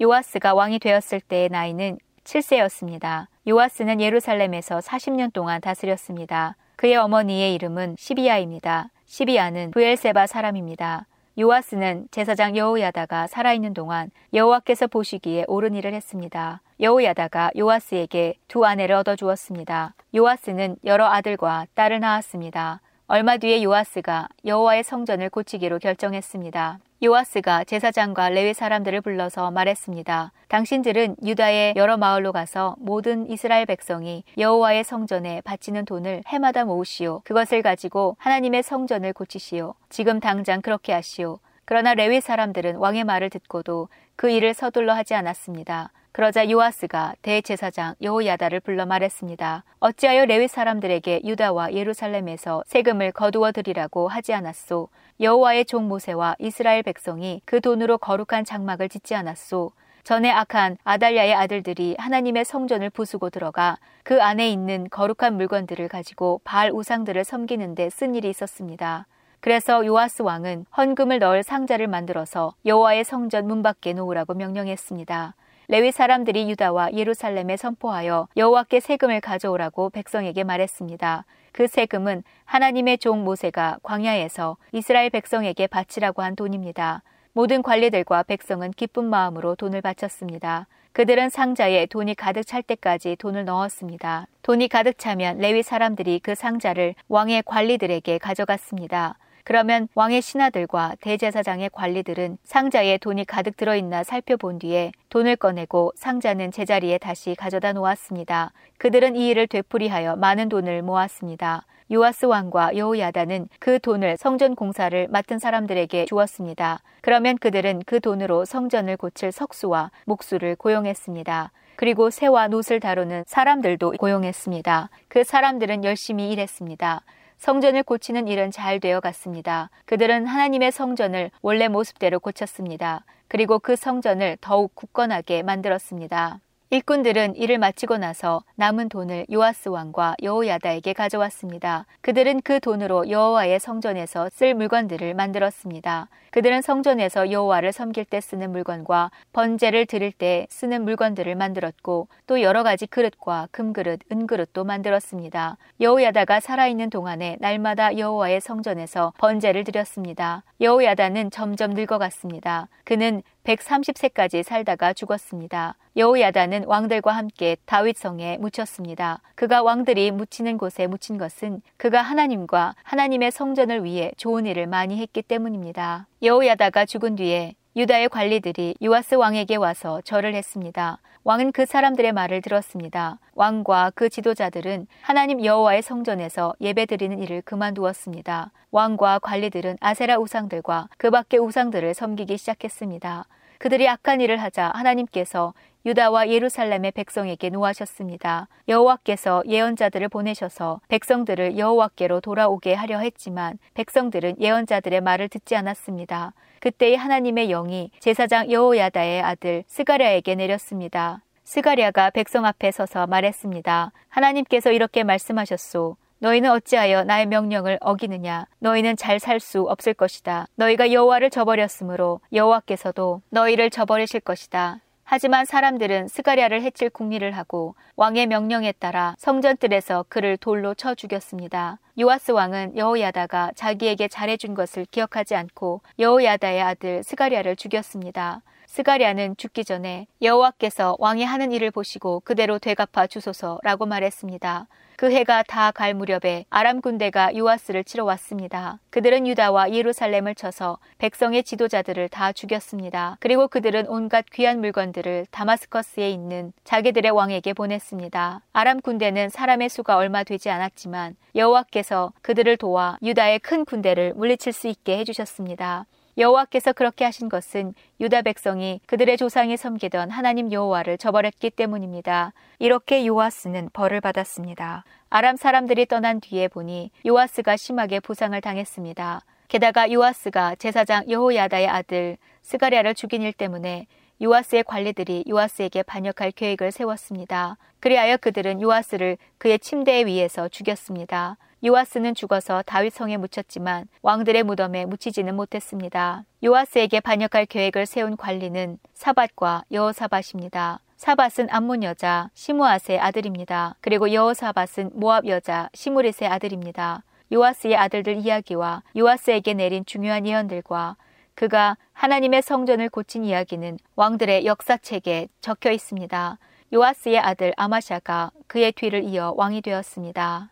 Speaker 2: 요아스가 왕이 되었을 때의 나이는 7세였습니다. 요아스는 예루살렘에서 40년 동안 다스렸습니다. 그의 어머니의 이름은 시비아입니다. 시비아는 부엘세바 사람입니다. 요아스는 제사장 여호야다가 살아있는 동안 여호와께서 보시기에 옳은 일을 했습니다. 여호야다가 요아스에게 두 아내를 얻어 주었습니다. 요아스는 여러 아들과 딸을 낳았습니다. 얼마 뒤에 요아스가 여호와의 성전을 고치기로 결정했습니다. 요아스가 제사장과 레위 사람들을 불러서 말했습니다. 당신들은 유다의 여러 마을로 가서 모든 이스라엘 백성이 여호와의 성전에 바치는 돈을 해마다 모으시오. 그것을 가지고 하나님의 성전을 고치시오. 지금 당장 그렇게 하시오. 그러나 레위 사람들은 왕의 말을 듣고도 그 일을 서둘러 하지 않았습니다. 그러자 요아스가 대제사장 여호야다를 불러 말했습니다. 어찌하여 레위 사람들에게 유다와 예루살렘에서 세금을 거두어 드리라고 하지 않았소? 여호와의 종 모세와 이스라엘 백성이 그 돈으로 거룩한 장막을 짓지 않았소? 전에 악한 아달랴의 아들들이 하나님의 성전을 부수고 들어가 그 안에 있는 거룩한 물건들을 가지고 바알 우상들을 섬기는데 쓴 일이 있었습니다. 그래서 요아스 왕은 헌금을 넣을 상자를 만들어서 여호와의 성전 문 밖에 놓으라고 명령했습니다. 레위 사람들이 유다와 예루살렘에 선포하여 여호와께 세금을 가져오라고 백성에게 말했습니다. 그 세금은 하나님의 종 모세가 광야에서 이스라엘 백성에게 바치라고 한 돈입니다. 모든 관리들과 백성은 기쁜 마음으로 돈을 바쳤습니다. 그들은 상자에 돈이 가득 찰 때까지 돈을 넣었습니다. 돈이 가득 차면 레위 사람들이 그 상자를 왕의 관리들에게 가져갔습니다. 그러면 왕의 신하들과 대제사장의 관리들은 상자에 돈이 가득 들어있나 살펴본 뒤에 돈을 꺼내고 상자는 제자리에 다시 가져다 놓았습니다. 그들은 이 일을 되풀이하여 많은 돈을 모았습니다. 요아스 왕과 여호야다는 그 돈을 성전 공사를 맡은 사람들에게 주었습니다. 그러면 그들은 그 돈으로 성전을 고칠 석수와 목수를 고용했습니다. 그리고 새와 놋을 다루는 사람들도 고용했습니다. 그 사람들은 열심히 일했습니다. 성전을 고치는 일은 잘 되어 갔습니다. 그들은 하나님의 성전을 원래 모습대로 고쳤습니다. 그리고 그 성전을 더욱 굳건하게 만들었습니다. 일꾼들은 일을 마치고 나서 남은 돈을 요아스 왕과 여호야다에게 가져왔습니다. 그들은 그 돈으로 여호와의 성전에서 쓸 물건들을 만들었습니다. 그들은 성전에서 여호와를 섬길 때 쓰는 물건과 번제를 드릴 때 쓰는 물건들을 만들었고 또 여러 가지 그릇과 금그릇, 은그릇도 만들었습니다. 여호야다가 살아있는 동안에 날마다 여호와의 성전에서 번제를 드렸습니다. 여호야다는 점점 늙어갔습니다. 그는 130세까지 살다가 죽었습니다. 여호야다는 왕들과 함께 다윗성에 묻혔습니다. 그가 왕들이 묻히는 곳에 묻힌 것은 그가 하나님과 하나님의 성전을 위해 좋은 일을 많이 했기 때문입니다. 여호야다가 죽은 뒤에 유다의 관리들이 유아스 왕에게 와서 절을 했습니다. 왕은 그 사람들의 말을 들었습니다. 왕과 그 지도자들은 하나님 여호와의 성전에서 예배드리는 일을 그만두었습니다. 왕과 관리들은 아세라 우상들과 그 밖의 우상들을 섬기기 시작했습니다. 그들이 악한 일을 하자 하나님께서 유다와 예루살렘의 백성에게 노하셨습니다. 여호와께서 예언자들을 보내셔서 백성들을 여호와께로 돌아오게 하려 했지만 백성들은 예언자들의 말을 듣지 않았습니다. 그때의 하나님의 영이 제사장 여호야다의 아들 스가랴에게 내렸습니다. 스가랴가 백성 앞에 서서 말했습니다. 하나님께서 이렇게 말씀하셨소. 너희는 어찌하여 나의 명령을 어기느냐? 너희는 잘 살 수 없을 것이다. 너희가 여호와를 저버렸으므로 여호와께서도 너희를 저버리실 것이다. 하지만 사람들은 스가랴를 해칠 궁리를 하고 왕의 명령에 따라 성전뜰에서 그를 돌로 쳐 죽였습니다. 요아스 왕은 여호야다가 자기에게 잘해준 것을 기억하지 않고 여호야다의 아들 스가랴를 죽였습니다. 스가랴는 죽기 전에 여호와께서 왕이 하는 일을 보시고 그대로 되갚아 주소서라고 말했습니다. 그 해가 다 갈 무렵에 아람 군대가 요아스를 치러 왔습니다. 그들은 유다와 예루살렘을 쳐서 백성의 지도자들을 다 죽였습니다. 그리고 그들은 온갖 귀한 물건들을 다마스커스에 있는 자기들의 왕에게 보냈습니다. 아람 군대는 사람의 수가 얼마 되지 않았지만 여호와께서 그들을 도와 유다의 큰 군대를 물리칠 수 있게 해주셨습니다. 여호와께서 그렇게 하신 것은 유다 백성이 그들의 조상이 섬기던 하나님 여호와를 저버렸기 때문입니다. 이렇게 요아스는 벌을 받았습니다. 아람 사람들이 떠난 뒤에 보니 요아스가 심하게 부상을 당했습니다. 게다가 요아스가 제사장 여호야다의 아들 스가랴를 죽인 일 때문에 요아스의 관리들이 요아스에게 반역할 계획을 세웠습니다. 그리하여 그들은 요아스를 그의 침대 위에서 죽였습니다. 요아스는 죽어서 다윗 성에 묻혔지만 왕들의 무덤에 묻히지는 못했습니다. 요아스에게 반역할 계획을 세운 관리는 사밧과 여호사밧입니다. 사밧은 암몬 여자 시무아스의 아들입니다. 그리고 여호사밧은 모압 여자 시무릿의 아들입니다. 요아스의 아들들 이야기와 요아스에게 내린 중요한 예언들과 그가 하나님의 성전을 고친 이야기는 왕들의 역사책에 적혀 있습니다. 요아스의 아들 아마샤가 그의 뒤를 이어 왕이 되었습니다.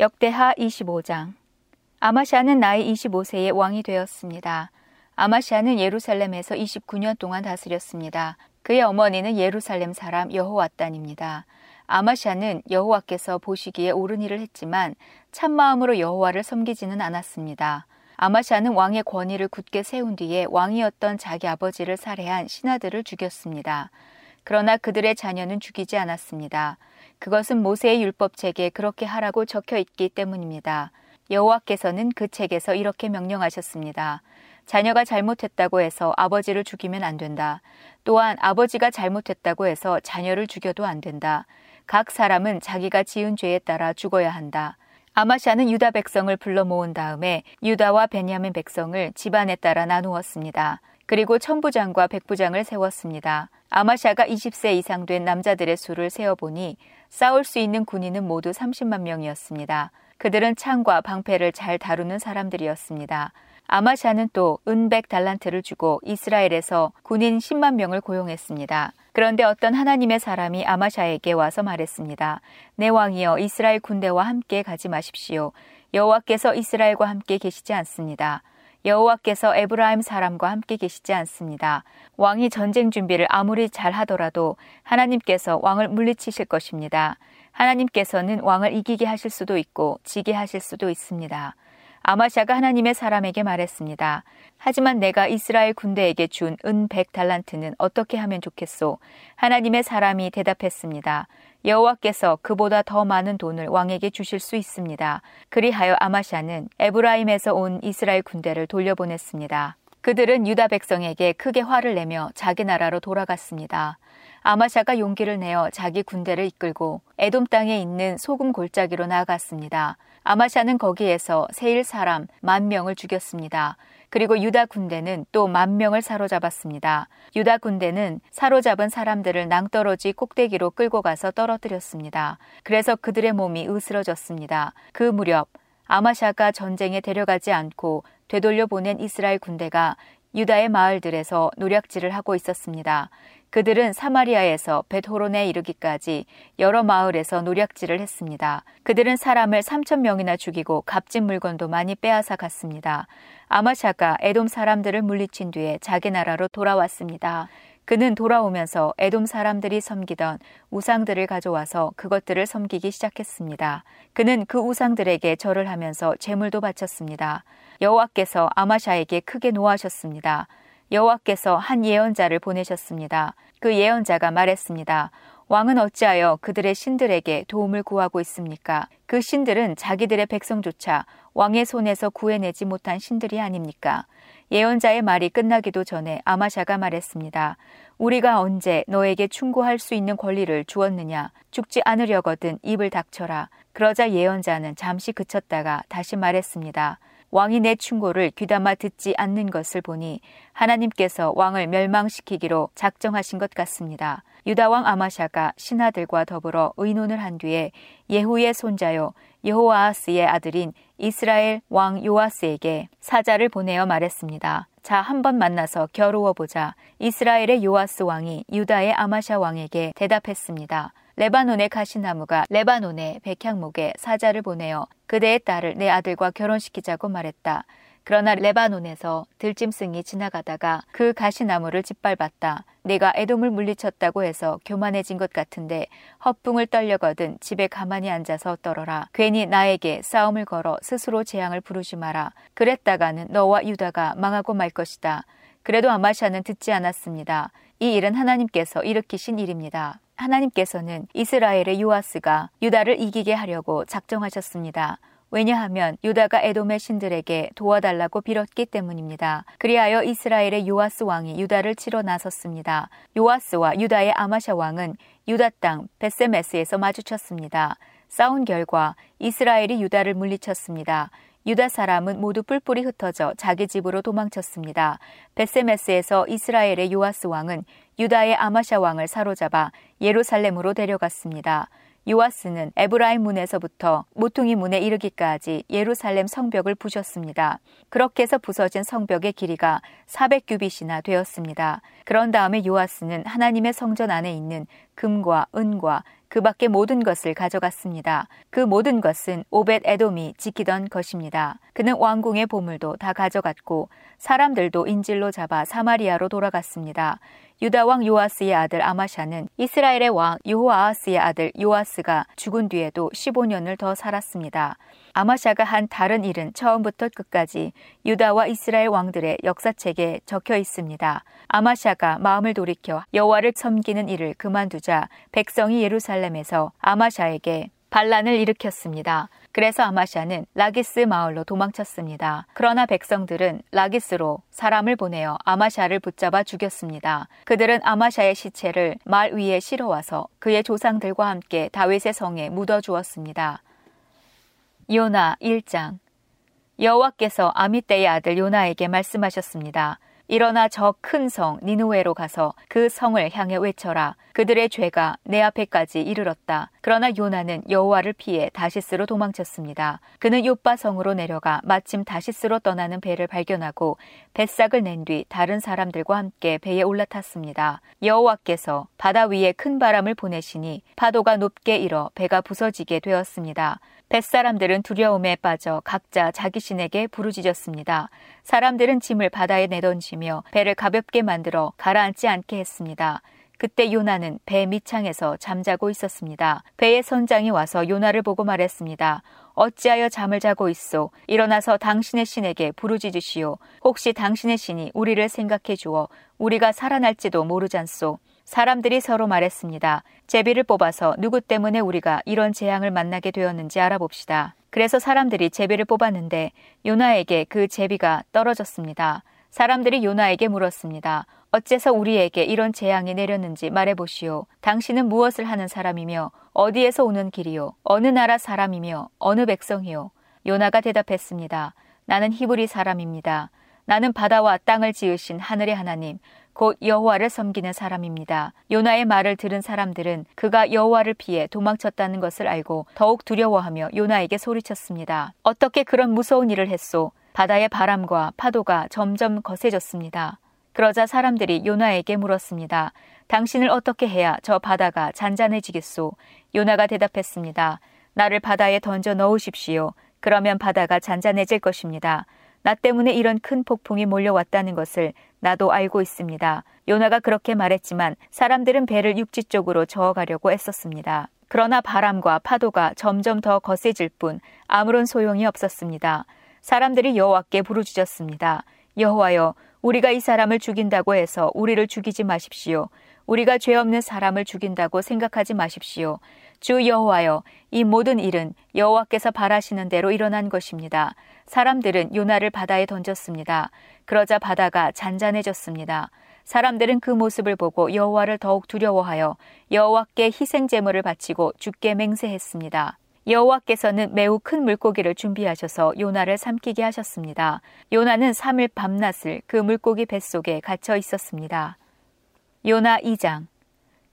Speaker 2: 역대하 25장 아마샤는 나이 25세에 왕이 되었습니다. 아마샤는 예루살렘에서 29년 동안 다스렸습니다. 그의 어머니는 예루살렘 사람 여호와단입니다. 아마샤는 여호와께서 보시기에 옳은 일을 했지만 참마음으로 여호와를 섬기지는 않았습니다. 아마샤는 왕의 권위를 굳게 세운 뒤에 왕이었던 자기 아버지를 살해한 신하들을 죽였습니다. 그러나 그들의 자녀는 죽이지 않았습니다. 그것은 모세의 율법책에 그렇게 하라고 적혀 있기 때문입니다. 여호와께서는 그 책에서 이렇게 명령하셨습니다. 자녀가 잘못했다고 해서 아버지를 죽이면 안 된다. 또한 아버지가 잘못했다고 해서 자녀를 죽여도 안 된다. 각 사람은 자기가 지은 죄에 따라 죽어야 한다. 아마샤는 유다 백성을 불러 모은 다음에 유다와 베냐민 백성을 집안에 따라 나누었습니다. 그리고 천부장과 백부장을 세웠습니다. 아마샤가 20세 이상 된 남자들의 수를 세어보니 싸울 수 있는 군인은 모두 30만 명이었습니다. 그들은 창과 방패를 잘 다루는 사람들이었습니다. 아마샤는 또 은백 달란트를 주고 이스라엘에서 군인 10만 명을 고용했습니다. 그런데 어떤 하나님의 사람이 아마샤에게 와서 말했습니다. 내 왕이여 이스라엘 군대와 함께 가지 마십시오. 여호와께서 이스라엘과 함께 계시지 않습니다. 여호와께서 에브라임 사람과 함께 계시지 않습니다. 왕이 전쟁 준비를 아무리 잘 하더라도 하나님께서 왕을 물리치실 것입니다. 하나님께서는 왕을 이기게 하실 수도 있고 지게 하실 수도 있습니다. 아마샤가 하나님의 사람에게 말했습니다. 하지만 내가 이스라엘 군대에게 준 은 백 달란트는 어떻게 하면 좋겠소? 하나님의 사람이 대답했습니다. 여호와께서 그보다 더 많은 돈을 왕에게 주실 수 있습니다. 그리하여 아마샤는 에브라임에서 온 이스라엘 군대를 돌려보냈습니다. 그들은 유다 백성에게 크게 화를 내며 자기 나라로 돌아갔습니다. 아마샤가 용기를 내어 자기 군대를 이끌고 에돔 땅에 있는 소금 골짜기로 나아갔습니다. 아마샤는 거기에서 세일 사람 만 명을 죽였습니다. 그리고 유다 군대는 또 만 명을 사로잡았습니다. 유다 군대는 사로잡은 사람들을 낭떠러지 꼭대기로 끌고 가서 떨어뜨렸습니다. 그래서 그들의 몸이 으스러졌습니다. 그 무렵 아마샤가 전쟁에 데려가지 않고 되돌려 보낸 이스라엘 군대가 유다의 마을들에서 노략질을 하고 있었습니다. 그들은 사마리아에서 벳호론에 이르기까지 여러 마을에서 노략질을 했습니다. 그들은 사람을 3천 명이나 죽이고 값진 물건도 많이 빼앗아 갔습니다. 아마샤가 에돔 사람들을 물리친 뒤에 자기 나라로 돌아왔습니다. 그는 돌아오면서 에돔 사람들이 섬기던 우상들을 가져와서 그것들을 섬기기 시작했습니다. 그는 그 우상들에게 절을 하면서 제물도 바쳤습니다. 여호와께서 아마샤에게 크게 노하셨습니다. 여호와께서 한 예언자를 보내셨습니다. 그 예언자가 말했습니다. 왕은 어찌하여 그들의 신들에게 도움을 구하고 있습니까? 그 신들은 자기들의 백성조차 왕의 손에서 구해내지 못한 신들이 아닙니까? 예언자의 말이 끝나기도 전에 아마샤가 말했습니다. 우리가 언제 너에게 충고할 수 있는 권리를 주었느냐? 죽지 않으려거든 입을 닥쳐라. 그러자 예언자는 잠시 그쳤다가 다시 말했습니다. 왕이 내 충고를 귀담아 듣지 않는 것을 보니 하나님께서 왕을 멸망시키기로 작정하신 것 같습니다. 유다왕 아마샤가 신하들과 더불어 의논을 한 뒤에 예후의 손자요 여호아스의 아들인 이스라엘 왕 요아스에게 사자를 보내어 말했습니다. 자, 한 번 만나서 겨루어 보자. 이스라엘의 요아스 왕이 유다의 아마샤 왕에게 대답했습니다. 레바논의 가시나무가 레바논의 백향목에 사자를 보내어 그대의 딸을 내 아들과 결혼시키자고 말했다. 그러나 레바논에서 들짐승이 지나가다가 그 가시나무를 짓밟았다. 내가 애돔을 물리쳤다고 해서 교만해진 것 같은데 헛붕을 떨려거든 집에 가만히 앉아서 떨어라. 괜히 나에게 싸움을 걸어 스스로 재앙을 부르지 마라. 그랬다가는 너와 유다가 망하고 말 것이다. 그래도 아마샤는 듣지 않았습니다. 이 일은 하나님께서 일으키신 일입니다. 하나님께서는 이스라엘의 요아스가 유다를 이기게 하려고 작정하셨습니다. 왜냐하면 유다가 에돔의 신들에게 도와달라고 빌었기 때문입니다. 그리하여 이스라엘의 요아스 왕이 유다를 치러 나섰습니다. 요아스와 유다의 아마샤 왕은 유다 땅 베세메스에서 마주쳤습니다. 싸운 결과 이스라엘이 유다를 물리쳤습니다. 유다 사람은 모두 뿔뿔이 흩어져 자기 집으로 도망쳤습니다. 베세메스에서 이스라엘의 요아스 왕은 유다의 아마샤 왕을 사로잡아 예루살렘으로 데려갔습니다. 요아스는 에브라임 문에서부터 모퉁이 문에 이르기까지 예루살렘 성벽을 부셨습니다. 그렇게 해서 부서진 성벽의 길이가 400규빗이나 되었습니다. 그런 다음에 요아스는 하나님의 성전 안에 있는 금과 은과 그 밖의 모든 것을 가져갔습니다. 그 모든 것은 오벳 에돔이 지키던 것입니다. 그는 왕궁의 보물도 다 가져갔고 사람들도 인질로 잡아 사마리아로 돌아갔습니다. 유다 왕 요아스의 아들 아마샤는 이스라엘의 왕 요호아하스의 아들 요아스가 죽은 뒤에도 15년을 더 살았습니다. 아마샤가 한 다른 일은 처음부터 끝까지 유다와 이스라엘 왕들의 역사책에 적혀 있습니다. 아마샤가 마음을 돌이켜 여호와를 섬기는 일을 그만두자 백성이 예루살렘에서 아마샤에게 반란을 일으켰습니다. 그래서 아마샤는 라기스 마을로 도망쳤습니다. 그러나 백성들은 라기스로 사람을 보내어 아마샤를 붙잡아 죽였습니다. 그들은 아마샤의 시체를 말 위에 실어와서 그의 조상들과 함께 다윗의 성에 묻어 주었습니다. 요나 1장 여호와께서 아미떼의 아들 요나에게 말씀하셨습니다. 일어나 저 큰 성 니누웨로 가서 그 성을 향해 외쳐라. 그들의 죄가 내 앞에까지 이르렀다. 그러나 요나는 여호와를 피해 다시스로 도망쳤습니다. 그는 요빠 성으로 내려가 마침 다시스로 떠나는 배를 발견하고 뱃삭을 낸 뒤 다른 사람들과 함께 배에 올라탔습니다. 여호와께서 바다 위에 큰 바람을 보내시니 파도가 높게 일어 배가 부서지게 되었습니다. 뱃사람들은 두려움에 빠져 각자 자기 신에게 부르짖었습니다. 사람들은 짐을 바다에 내던지며 배를 가볍게 만들어 가라앉지 않게 했습니다. 그때 요나는 배 밑창에서 잠자고 있었습니다. 배의 선장이 와서 요나를 보고 말했습니다. 어찌하여 잠을 자고 있소? 일어나서 당신의 신에게 부르짖으시오. 혹시 당신의 신이 우리를 생각해 주어 우리가 살아날지도 모르잖소. 사람들이 서로 말했습니다. 제비를 뽑아서 누구 때문에 우리가 이런 재앙을 만나게 되었는지 알아봅시다. 그래서 사람들이 제비를 뽑았는데 요나에게 그 제비가 떨어졌습니다. 사람들이 요나에게 물었습니다. 어째서 우리에게 이런 재앙이 내렸는지 말해보시오. 당신은 무엇을 하는 사람이며 어디에서 오는 길이요? 어느 나라 사람이며 어느 백성이요? 요나가 대답했습니다. 나는 히브리 사람입니다. 나는 바다와 땅을 지으신 하늘의 하나님, 곧 여호와를 섬기는 사람입니다. 요나의 말을 들은 사람들은 그가 여호와를 피해 도망쳤다는 것을 알고 더욱 두려워하며 요나에게 소리쳤습니다. 어떻게 그런 무서운 일을 했소? 바다의 바람과 파도가 점점 거세졌습니다. 그러자 사람들이 요나에게 물었습니다. 당신을 어떻게 해야 저 바다가 잔잔해지겠소? 요나가 대답했습니다. 나를 바다에 던져 넣으십시오. 그러면 바다가 잔잔해질 것입니다. 나 때문에 이런 큰 폭풍이 몰려왔다는 것을 나도 알고 있습니다. 요나가 그렇게 말했지만 사람들은 배를 육지 쪽으로 저어가려고 애썼습니다. 그러나 바람과 파도가 점점 더 거세질 뿐 아무런 소용이 없었습니다. 사람들이 여호와께 부르짖었습니다. 여호와여, 우리가 이 사람을 죽인다고 해서 우리를 죽이지 마십시오. 우리가 죄 없는 사람을 죽인다고 생각하지 마십시오. 주 여호와여, 이 모든 일은 여호와께서 바라시는 대로 일어난 것입니다. 사람들은 요나를 바다에 던졌습니다. 그러자 바다가 잔잔해졌습니다. 사람들은 그 모습을 보고 여호와를 더욱 두려워하여 여호와께 희생 제물을 바치고 죽게 맹세했습니다. 여호와께서는 매우 큰 물고기를 준비하셔서 요나를 삼키게 하셨습니다. 요나는 3일 밤낮을 그 물고기 뱃속에 갇혀 있었습니다. 요나 2장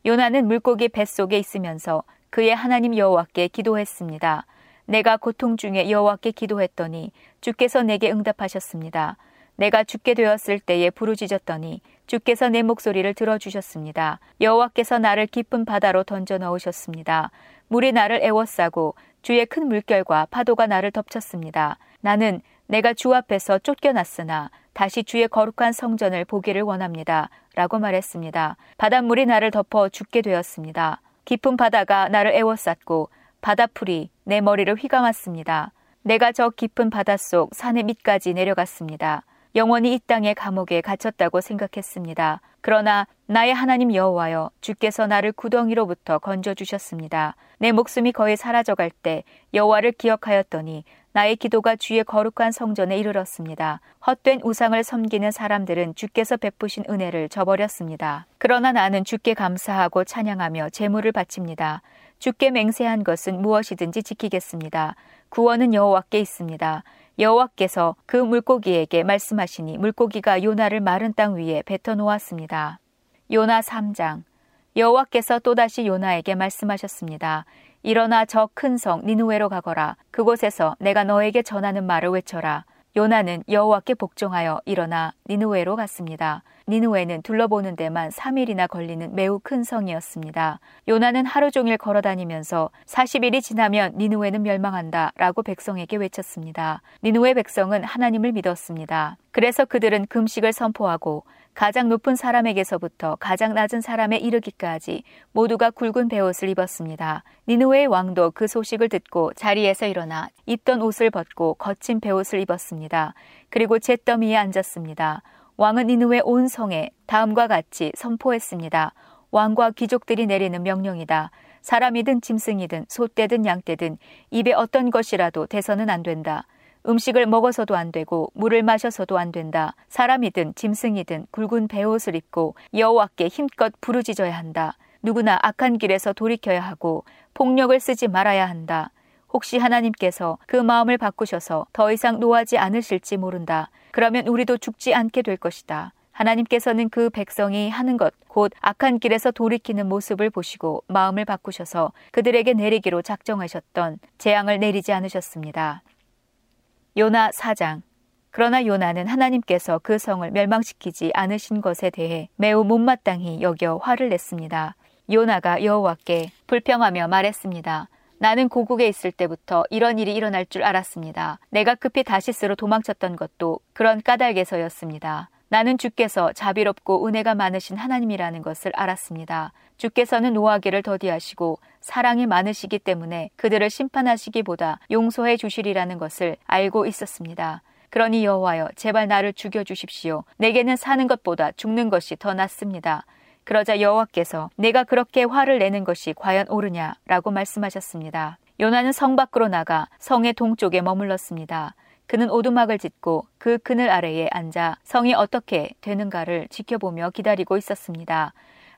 Speaker 2: 요나는 물고기 뱃속에 있으면서 그의 하나님 여호와께 기도했습니다. 내가 고통 중에 여호와께 기도했더니 주께서 내게 응답하셨습니다. 내가 죽게 되었을 때에 부르짖었더니 주께서 내 목소리를 들어주셨습니다. 여호와께서 나를 깊은 바다로 던져 넣으셨습니다. 물이 나를 애워싸고 주의 큰 물결과 파도가 나를 덮쳤습니다. 나는 내가 주 앞에서 쫓겨났으나 다시 주의 거룩한 성전을 보기를 원합니다. 라고 말했습니다. 바닷물이 나를 덮어 죽게 되었습니다. 깊은 바다가 나를 애워쌌고 바다풀이 내 머리를 휘감았습니다. 내가 저 깊은 바닷속 산의 밑까지 내려갔습니다. 영원히 이 땅의 감옥에 갇혔다고 생각했습니다. 그러나 나의 하나님 여호와여 주께서 나를 구덩이로부터 건져 주셨습니다. 내 목숨이 거의 사라져갈 때 여호와를 기억하였더니 나의 기도가 주의 거룩한 성전에 이르렀습니다. 헛된 우상을 섬기는 사람들은 주께서 베푸신 은혜를 저버렸습니다. 그러나 나는 주께 감사하고 찬양하며 제물을 바칩니다. 주께 맹세한 것은 무엇이든지 지키겠습니다. 구원은 여호와께 있습니다. 여호와께서 그 물고기에게 말씀하시니 물고기가 요나를 마른 땅 위에 뱉어 놓았습니다. 요나 3장 여호와께서 또다시 요나에게 말씀하셨습니다. 일어나 저 큰 성 니누웨로 가거라. 그곳에서 내가 너에게 전하는 말을 외쳐라. 요나는 여호와께 복종하여 일어나 니누웨로 갔습니다. 니누웨는 둘러보는 데만 3일이나 걸리는 매우 큰 성이었습니다. 요나는 하루 종일 걸어 다니면서 40일이 지나면 니누웨는 멸망한다 라고 백성에게 외쳤습니다. 니누웨 백성은 하나님을 믿었습니다. 그래서 그들은 금식을 선포하고 가장 높은 사람에게서부터 가장 낮은 사람에 이르기까지 모두가 굵은 베옷을 입었습니다. 니누웨의 왕도 그 소식을 듣고 자리에서 일어나 입던 옷을 벗고 거친 베옷을 입었습니다. 그리고 잿더미에 앉았습니다. 왕은 니누의 온 성에 다음과 같이 선포했습니다. 왕과 귀족들이 내리는 명령이다. 사람이든 짐승이든 소떼든 양떼든 입에 어떤 것이라도 대서는 안 된다. 음식을 먹어서도 안 되고 물을 마셔서도 안 된다. 사람이든 짐승이든 굵은 베옷을 입고 여호와께 힘껏 부르짖어야 한다. 누구나 악한 길에서 돌이켜야 하고 폭력을 쓰지 말아야 한다. 혹시 하나님께서 그 마음을 바꾸셔서 더 이상 노하지 않으실지 모른다. 그러면 우리도 죽지 않게 될 것이다. 하나님께서는 그 백성이 하는 것, 곧 악한 길에서 돌이키는 모습을 보시고 마음을 바꾸셔서 그들에게 내리기로 작정하셨던 재앙을 내리지 않으셨습니다. 요나 4장. 그러나 요나는 하나님께서 그 성을 멸망시키지 않으신 것에 대해 매우 못마땅히 여겨 화를 냈습니다. 요나가 여호와께 불평하며 말했습니다. 나는 고국에 있을 때부터 이런 일이 일어날 줄 알았습니다. 내가 급히 다시스로 도망쳤던 것도 그런 까닭에서였습니다. 나는 주께서 자비롭고 은혜가 많으신 하나님이라는 것을 알았습니다. 주께서는 노하기를 더디하시고 사랑이 많으시기 때문에 그들을 심판하시기보다 용서해 주시리라는 것을 알고 있었습니다. 그러니 여호와여 제발 나를 죽여 주십시오. 내게는 사는 것보다 죽는 것이 더 낫습니다. 그러자 여호와께서 내가 그렇게 화를 내는 것이 과연 옳으냐라고 말씀하셨습니다. 요나는 성 밖으로 나가 성의 동쪽에 머물렀습니다. 그는 오두막을 짓고 그 그늘 아래에 앉아 성이 어떻게 되는가를 지켜보며 기다리고 있었습니다.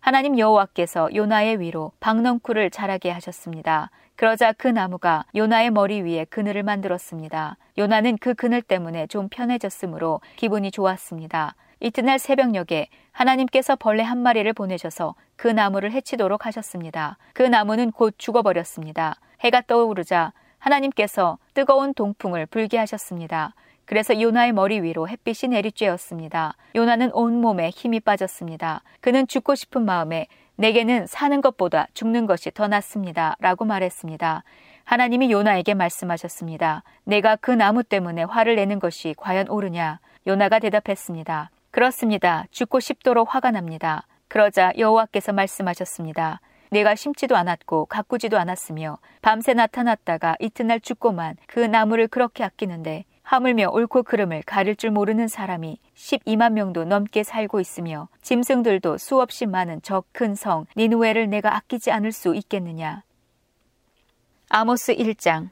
Speaker 2: 하나님 여호와께서 요나의 위로 박넝쿨을 자라게 하셨습니다. 그러자 그 나무가 요나의 머리 위에 그늘을 만들었습니다. 요나는 그 그늘 때문에 좀 편해졌으므로 기분이 좋았습니다. 이튿날 새벽녘에 하나님께서 벌레 한 마리를 보내셔서 그 나무를 해치도록 하셨습니다. 그 나무는 곧 죽어버렸습니다. 해가 떠오르자 하나님께서 뜨거운 동풍을 불게 하셨습니다. 그래서 요나의 머리 위로 햇빛이 내리쬐었습니다. 요나는 온몸에 힘이 빠졌습니다. 그는 죽고 싶은 마음에 내게는 사는 것보다 죽는 것이 더 낫습니다. 라고 말했습니다. 하나님이 요나에게 말씀하셨습니다. 내가 그 나무 때문에 화를 내는 것이 과연 옳으냐? 요나가 대답했습니다. 그렇습니다. 죽고 싶도록 화가 납니다. 그러자 여호와께서 말씀하셨습니다. 내가 심지도 않았고 가꾸지도 않았으며 밤새 나타났다가 이튿날 죽고만 그 나무를 그렇게 아끼는데 하물며 옳고 그름을 가릴 줄 모르는 사람이 12만 명도 넘게 살고 있으며 짐승들도 수없이 많은 저 큰 성 니누웨를 내가 아끼지 않을 수 있겠느냐. 아모스 1장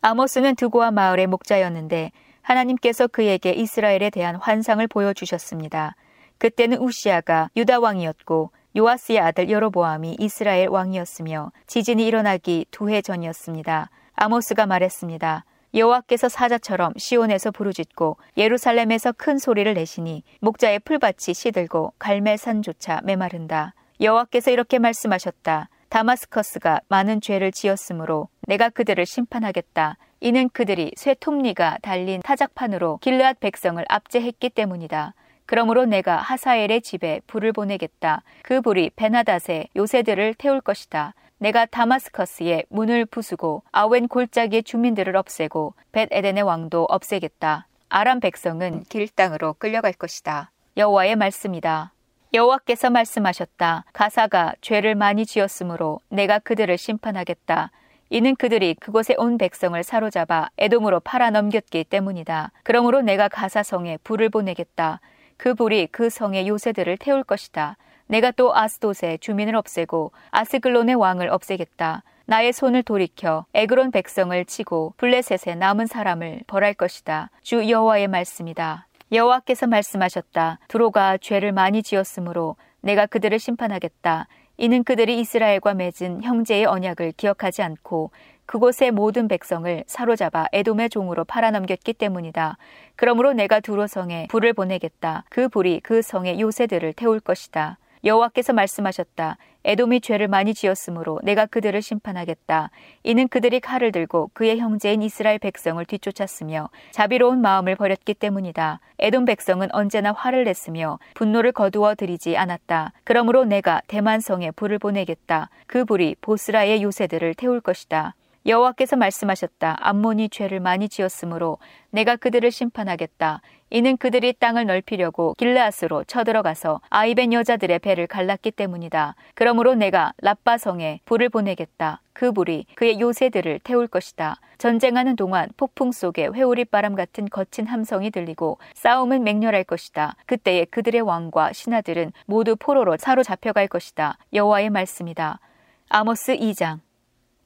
Speaker 2: 아모스는 드고아 마을의 목자였는데 하나님께서 그에게 이스라엘에 대한 환상을 보여주셨습니다. 그때는 우시아가 유다 왕이었고 요아스의 아들 여로보암이 이스라엘 왕이었으며 지진이 일어나기 두 해 전이었습니다. 아모스가 말했습니다. 여호와께서 사자처럼 시온에서 부르짖고 예루살렘에서 큰 소리를 내시니 목자의 풀밭이 시들고 갈멜산조차 메마른다. 여호와께서 이렇게 말씀하셨다. 다마스커스가 많은 죄를 지었으므로 내가 그들을 심판하겠다. 이는 그들이 쇠 톱니가 달린 타작판으로 길르앗 백성을 압제했기 때문이다. 그러므로 내가 하사엘의 집에 불을 보내겠다. 그 불이 베나닷의 요새들을 태울 것이다. 내가 다마스커스의 문을 부수고 아웬 골짜기의 주민들을 없애고 벳 에덴의 왕도 없애겠다. 아람 백성은 길 땅으로 끌려갈 것이다. 여호와의 말씀이다. 여호와께서 말씀하셨다. 가사가 죄를 많이 지었으므로 내가 그들을 심판하겠다. 이는 그들이 그곳에 온 백성을 사로잡아 에돔으로 팔아 넘겼기 때문이다. 그러므로 내가 가사성에 불을 보내겠다. 그 불이 그 성의 요새들을 태울 것이다. 내가 또 아스돗의 주민을 없애고 아스글론의 왕을 없애겠다. 나의 손을 돌이켜 에그론 백성을 치고 블레셋의 남은 사람을 벌할 것이다. 주 여호와의 말씀이다. 여호와께서 말씀하셨다. 두로가 죄를 많이 지었으므로 내가 그들을 심판하겠다. 이는 그들이 이스라엘과 맺은 형제의 언약을 기억하지 않고 그곳의 모든 백성을 사로잡아 에돔의 종으로 팔아넘겼기 때문이다. 그러므로 내가 두로 성에 불을 보내겠다. 그 불이 그 성의 요새들을 태울 것이다. 여호와께서 말씀하셨다. 에돔이 죄를 많이 지었으므로 내가 그들을 심판하겠다. 이는 그들이 칼을 들고 그의 형제인 이스라엘 백성을 뒤쫓았으며 자비로운 마음을 버렸기 때문이다. 에돔 백성은 언제나 화를 냈으며 분노를 거두어 들이지 않았다. 그러므로 내가 대만성에 불을 보내겠다. 그 불이 보스라의 요새들을 태울 것이다. 여호와께서 말씀하셨다. 암몬이 죄를 많이 지었으므로 내가 그들을 심판하겠다. 이는 그들이 땅을 넓히려고 길르앗으로 쳐들어가서 아이벤 여자들의 배를 갈랐기 때문이다. 그러므로 내가 라빠성에 불을 보내겠다. 그 불이 그의 요새들을 태울 것이다. 전쟁하는 동안 폭풍 속에 회오리 바람 같은 거친 함성이 들리고 싸움은 맹렬할 것이다. 그때에 그들의 왕과 신하들은 모두 포로로 사로잡혀갈 것이다. 여호와의 말씀이다. 아모스 2장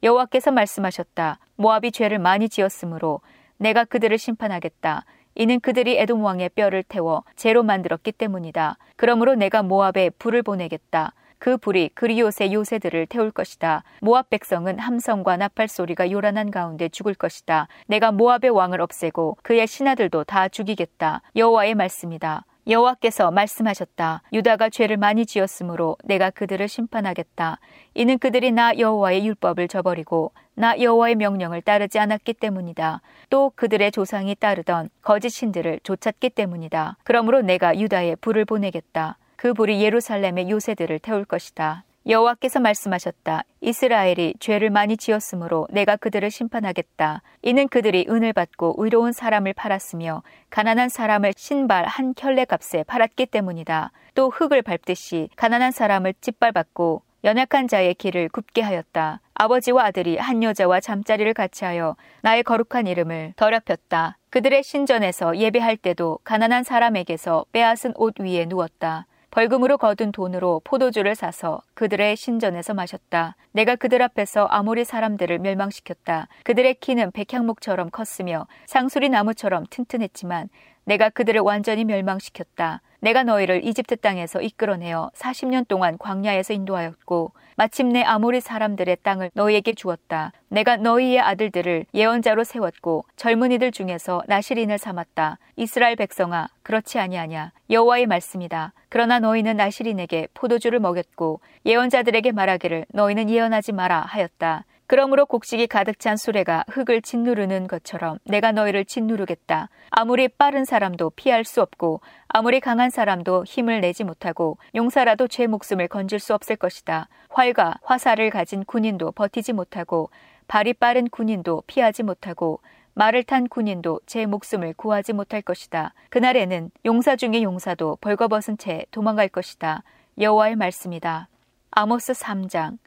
Speaker 2: 여호와께서 말씀하셨다. 모압이 죄를 많이 지었으므로 내가 그들을 심판하겠다. 이는 그들이 에돔 왕의 뼈를 태워 재로 만들었기 때문이다. 그러므로 내가 모압에 불을 보내겠다. 그 불이 그리옷의 요새들을 태울 것이다. 모압 백성은 함성과 나팔 소리가 요란한 가운데 죽을 것이다. 내가 모압의 왕을 없애고 그의 신하들도 다 죽이겠다. 여호와의 말씀이다. 여호와께서 말씀하셨다. 유다가 죄를 많이 지었으므로 내가 그들을 심판하겠다. 이는 그들이 나 여호와의 율법을 저버리고 나 여호와의 명령을 따르지 않았기 때문이다. 또 그들의 조상이 따르던 거짓 신들을 쫓았기 때문이다. 그러므로 내가 유다에 불을 보내겠다. 그 불이 예루살렘의 요새들을 태울 것이다. 여호와께서 말씀하셨다. 이스라엘이 죄를 많이 지었으므로 내가 그들을 심판하겠다. 이는 그들이 은을 받고 의로운 사람을 팔았으며 가난한 사람을 신발 한 켤레 값에 팔았기 때문이다. 또 흙을 밟듯이 가난한 사람을 짓밟았고 연약한 자의 길을 굽게 하였다. 아버지와 아들이 한 여자와 잠자리를 같이 하여 나의 거룩한 이름을 더럽혔다. 그들의 신전에서 예배할 때도 가난한 사람에게서 빼앗은 옷 위에 누웠다. 벌금으로 거둔 돈으로 포도주를 사서 그들의 신전에서 마셨다. 내가 그들 앞에서 아모리 사람들을 멸망시켰다. 그들의 키는 백향목처럼 컸으며 상수리 나무처럼 튼튼했지만 내가 그들을 완전히 멸망시켰다. 내가 너희를 이집트 땅에서 이끌어내어 40년 동안 광야에서 인도하였고 마침내 아모리 사람들의 땅을 너희에게 주었다. 내가 너희의 아들들을 예언자로 세웠고 젊은이들 중에서 나시린을 삼았다. 이스라엘 백성아 그렇지 아니하냐 여호와의 말씀이다. 그러나 너희는 나시린에게 포도주를 먹였고 예언자들에게 말하기를 너희는 예언하지 마라 하였다. 그러므로 곡식이 가득 찬 수레가 흙을 짓누르는 것처럼 내가 너희를 짓누르겠다. 아무리 빠른 사람도 피할 수 없고 아무리 강한 사람도 힘을 내지 못하고 용사라도 제 목숨을 건질 수 없을 것이다. 활과 화살을 가진 군인도 버티지 못하고 발이 빠른 군인도 피하지 못하고 말을 탄 군인도 제 목숨을 구하지 못할 것이다. 그날에는 용사 중의 용사도 벌거벗은 채 도망갈 것이다. 여호와의 말씀이다. 아모스 3장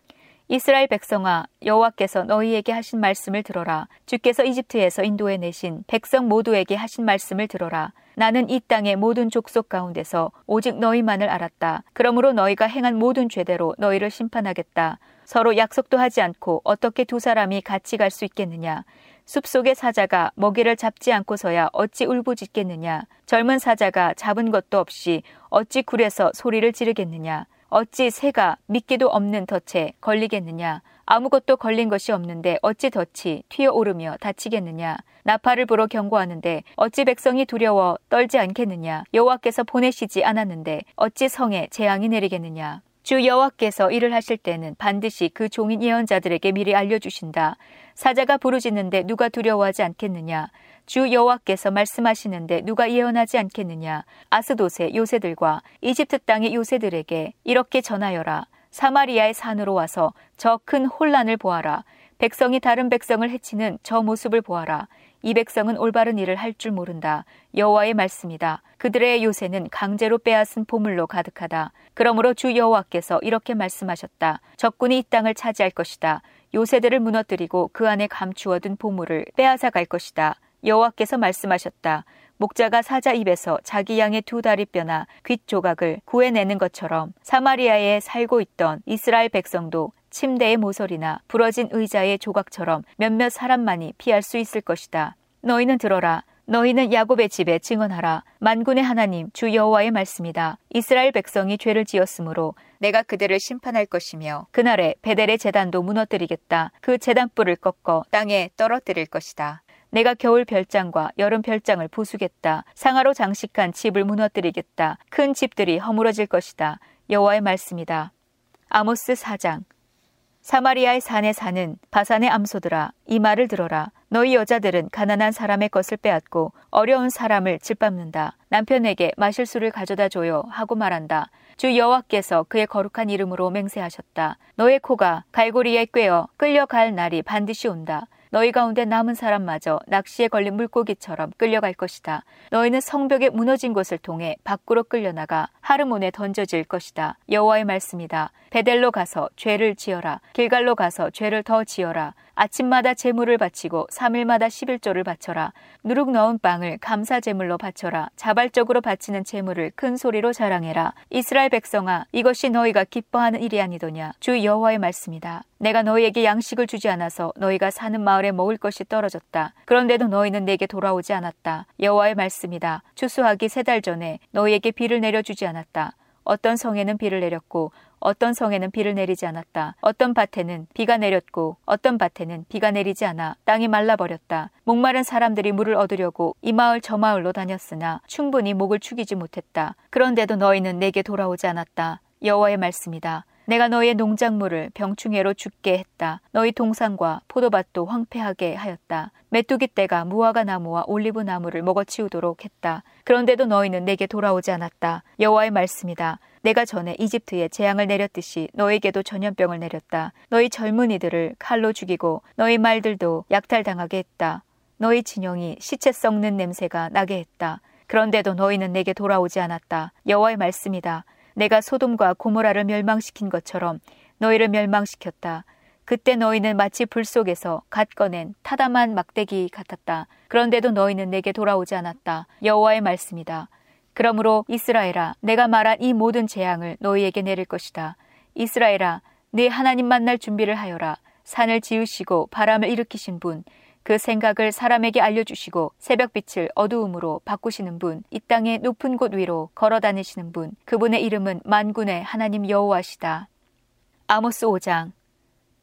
Speaker 2: 이스라엘 백성아 여호와께서 너희에게 하신 말씀을 들어라 주께서 이집트에서 인도해 내신 백성 모두에게 하신 말씀을 들어라 나는 이 땅의 모든 족속 가운데서 오직 너희만을 알았다 그러므로 너희가 행한 모든 죄대로 너희를 심판하겠다 서로 약속도 하지 않고 어떻게 두 사람이 같이 갈 수 있겠느냐 숲속의 사자가 먹이를 잡지 않고서야 어찌 울부짖겠느냐 젊은 사자가 잡은 것도 없이 어찌 굴에서 소리를 지르겠느냐 어찌 새가 믿기도 없는 덫에 걸리겠느냐? 아무것도 걸린 것이 없는데 어찌 덫이 튀어오르며 다치겠느냐? 나팔을 불어 경고하는데 어찌 백성이 두려워 떨지 않겠느냐? 여호와께서 보내시지 않았는데 어찌 성에 재앙이 내리겠느냐? 주 여호와께서 일을 하실 때는 반드시 그 종인 예언자들에게 미리 알려주신다. 사자가 부르짖는데 누가 두려워하지 않겠느냐? 주 여호와께서 말씀하시는데 누가 예언하지 않겠느냐? 아스도세 요새들과 이집트 땅의 요새들에게 이렇게 전하여라. 사마리아의 산으로 와서 저 큰 혼란을 보아라. 백성이 다른 백성을 해치는 저 모습을 보아라. 이 백성은 올바른 일을 할 줄 모른다. 여호와의 말씀이다. 그들의 요새는 강제로 빼앗은 보물로 가득하다. 그러므로 주 여호와께서 이렇게 말씀하셨다. 적군이 이 땅을 차지할 것이다. 요새들을 무너뜨리고 그 안에 감추어둔 보물을 빼앗아 갈 것이다. 여호와께서 말씀하셨다. 목자가 사자 입에서 자기 양의 두 다리 뼈나 귓 조각을 구해내는 것처럼 사마리아에 살고 있던 이스라엘 백성도 침대의 모서리나 부러진 의자의 조각처럼 몇몇 사람만이 피할 수 있을 것이다. 너희는 들어라. 너희는 야곱의 집에 증언하라. 만군의 하나님 주 여호와의 말씀이다. 이스라엘 백성이 죄를 지었으므로 내가 그들을 심판할 것이며 그날에 베델의 재단도 무너뜨리겠다. 그 재단뿔을 꺾어 땅에 떨어뜨릴 것이다. 내가 겨울 별장과 여름 별장을 부수겠다. 상하로 장식한 집을 무너뜨리겠다. 큰 집들이 허물어질 것이다. 여호와의 말씀이다. 아모스 4장 사마리아의 산에 사는 바산의 암소들아 이 말을 들어라 너희 여자들은 가난한 사람의 것을 빼앗고 어려운 사람을 짓밟는다 남편에게 마실 술을 가져다 줘요 하고 말한다 주 여호와께서 그의 거룩한 이름으로 맹세하셨다 너의 코가 갈고리에 꿰어 끌려갈 날이 반드시 온다 너희 가운데 남은 사람마저 낚시에 걸린 물고기처럼 끌려갈 것이다. 너희는 성벽에 무너진 곳을 통해 밖으로 끌려나가 하르몬에 던져질 것이다. 여호와의 말씀이다. 베델로 가서 죄를 지어라. 길갈로 가서 죄를 더 지어라. 아침마다 제물을 바치고 3일마다 11조를 바쳐라. 누룩 넣은 빵을 감사 제물로 바쳐라. 자발적으로 바치는 제물을 큰 소리로 자랑해라. 이스라엘 백성아, 이것이 너희가 기뻐하는 일이 아니더냐. 주 여호와의 말씀이다. 내가 너희에게 양식을 주지 않아서 너희가 사는 마을에 먹을 것이 떨어졌다. 그런데도 너희는 내게 돌아오지 않았다. 여호와의 말씀이다. 추수하기 세 달 전에 너희에게 비를 내려주지 않았다. 어떤 성에는 비를 내렸고 어떤 성에는 비를 내리지 않았다. 어떤 밭에는 비가 내렸고 어떤 밭에는 비가 내리지 않아 땅이 말라버렸다. 목마른 사람들이 물을 얻으려고 이 마을 저 마을로 다녔으나 충분히 목을 축이지 못했다. 그런데도 너희는 내게 돌아오지 않았다. 여호와의 말씀이다. 내가 너희의 농작물을 병충해로 죽게 했다. 너희 동산과 포도밭도 황폐하게 하였다. 메뚜기 떼가 무화과 나무와 올리브 나무를 먹어치우도록 했다. 그런데도 너희는 내게 돌아오지 않았다. 여호와의 말씀이다. 내가 전에 이집트에 재앙을 내렸듯이 너에게도 전염병을 내렸다. 너희 젊은이들을 칼로 죽이고 너희 말들도 약탈당하게 했다. 너희 진영이 시체 썩는 냄새가 나게 했다. 그런데도 너희는 내게 돌아오지 않았다. 여호와의 말씀이다. 내가 소돔과 고모라를 멸망시킨 것처럼 너희를 멸망시켰다. 그때 너희는 마치 불 속에서 갓 꺼낸 타담한 막대기 같았다. 그런데도 너희는 내게 돌아오지 않았다. 여호와의 말씀이다. 그러므로 이스라엘아 내가 말한 이 모든 재앙을 너희에게 내릴 것이다. 이스라엘아 네 하나님 만날 준비를 하여라. 산을 지으시고 바람을 일으키신 분, 그 생각을 사람에게 알려주시고 새벽빛을 어두움으로 바꾸시는 분, 이 땅의 높은 곳 위로 걸어 다니시는 분, 그분의 이름은 만군의 하나님 여호와시다. 아모스 5장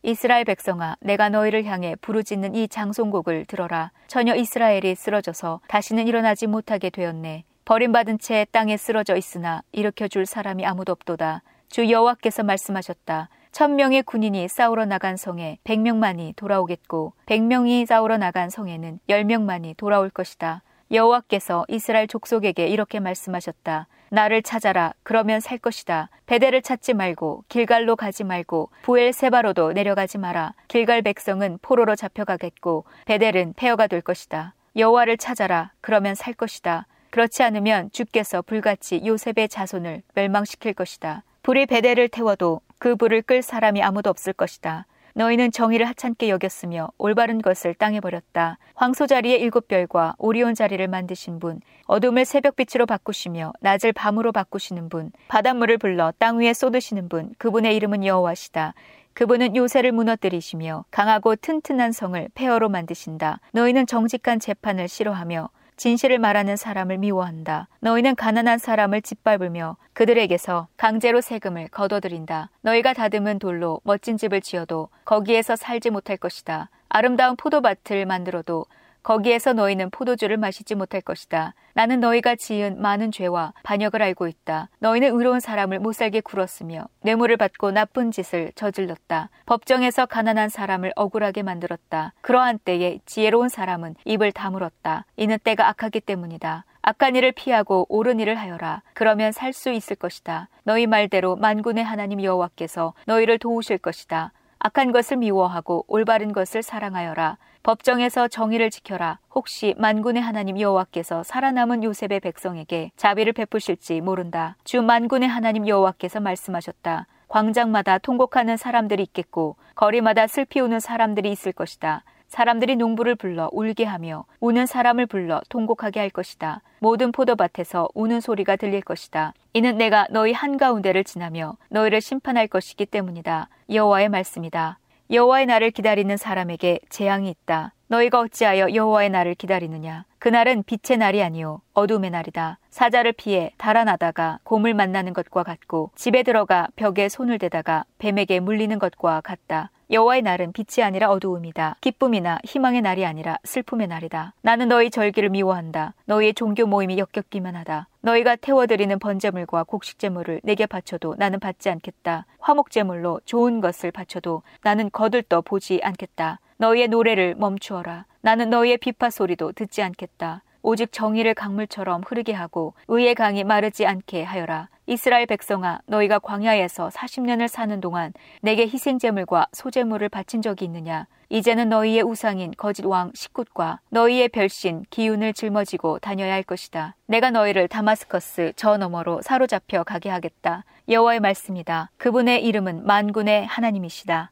Speaker 2: 이스라엘 백성아, 내가 너희를 향해 부르짖는 이 장송곡을 들어라. 전혀 이스라엘이 쓰러져서 다시는 일어나지 못하게 되었네. 버림받은 채 땅에 쓰러져 있으나 일으켜 줄 사람이 아무도 없도다. 주 여호와께서 말씀하셨다. 천명의 군인이 싸우러 나간 성에 백명만이 돌아오겠고 백명이 싸우러 나간 성에는 열명만이 돌아올 것이다. 여호와께서 이스라엘 족속에게 이렇게 말씀하셨다. 나를 찾아라. 그러면 살 것이다. 베델을 찾지 말고 길갈로 가지 말고 부엘 세바로도 내려가지 마라. 길갈 백성은 포로로 잡혀가겠고 베델은 폐허가 될 것이다. 여호와를 찾아라. 그러면 살 것이다. 그렇지 않으면 주께서 불같이 요셉의 자손을 멸망시킬 것이다. 불이 베델을 태워도 그 불을 끌 사람이 아무도 없을 것이다. 너희는 정의를 하찮게 여겼으며 올바른 것을 땅에 버렸다. 황소 자리에 일곱 별과 오리온 자리를 만드신 분, 어둠을 새벽빛으로 바꾸시며 낮을 밤으로 바꾸시는 분, 바닷물을 불러 땅 위에 쏟으시는 분, 그분의 이름은 여호와시다. 그분은 요새를 무너뜨리시며 강하고 튼튼한 성을 폐허로 만드신다. 너희는 정직한 재판을 싫어하며 진실을 말하는 사람을 미워한다. 너희는 가난한 사람을 짓밟으며 그들에게서 강제로 세금을 거둬들인다. 너희가 다듬은 돌로 멋진 집을 지어도 거기에서 살지 못할 것이다. 아름다운 포도밭을 만들어도 거기에서 너희는 포도주를 마시지 못할 것이다. 나는 너희가 지은 많은 죄와 반역을 알고 있다. 너희는 의로운 사람을 못살게 굴었으며 뇌물을 받고 나쁜 짓을 저질렀다. 법정에서 가난한 사람을 억울하게 만들었다. 그러한 때에 지혜로운 사람은 입을 다물었다. 이는 때가 악하기 때문이다. 악한 일을 피하고 옳은 일을 하여라. 그러면 살 수 있을 것이다. 너희 말대로 만군의 하나님 여호와께서 너희를 도우실 것이다. 악한 것을 미워하고 올바른 것을 사랑하여라. 법정에서 정의를 지켜라. 혹시 만군의 하나님 여호와께서 살아남은 요셉의 백성에게 자비를 베푸실지 모른다. 주 만군의 하나님 여호와께서 말씀하셨다. 광장마다 통곡하는 사람들이 있겠고 거리마다 슬피 우는 사람들이 있을 것이다. 사람들이 농부를 불러 울게 하며 우는 사람을 불러 통곡하게 할 것이다. 모든 포도밭에서 우는 소리가 들릴 것이다. 이는 내가 너희 한가운데를 지나며 너희를 심판할 것이기 때문이다. 여호와의 말씀이다. 여호와의 날을 기다리는 사람에게 재앙이 있다. 너희가 어찌하여 여호와의 날을 기다리느냐? 그날은 빛의 날이 아니요 어둠의 날이다. 사자를 피해 달아나다가 곰을 만나는 것과 같고 집에 들어가 벽에 손을 대다가 뱀에게 물리는 것과 같다. 여호와의 날은 빛이 아니라 어두움이다. 기쁨이나 희망의 날이 아니라 슬픔의 날이다. 나는 너희 절기를 미워한다. 너희의 종교 모임이 역겹기만 하다. 너희가 태워드리는 번제물과 곡식제물을 내게 바쳐도 나는 받지 않겠다. 화목제물로 좋은 것을 바쳐도 나는 거들떠 보지 않겠다. 너희의 노래를 멈추어라. 나는 너희의 비파 소리도 듣지 않겠다. 오직 정의를 강물처럼 흐르게 하고 의의 강이 마르지 않게 하여라. 이스라엘 백성아 너희가 광야에서 40년을 사는 동안 내게 희생제물과 소제물을 바친 적이 있느냐 이제는 너희의 우상인 거짓 왕 식굿과 너희의 별신 기운을 짊어지고 다녀야 할 것이다. 내가 너희를 다마스커스 저 너머로 사로잡혀 가게 하겠다. 여호와의 말씀이다. 그분의 이름은 만군의 하나님이시다.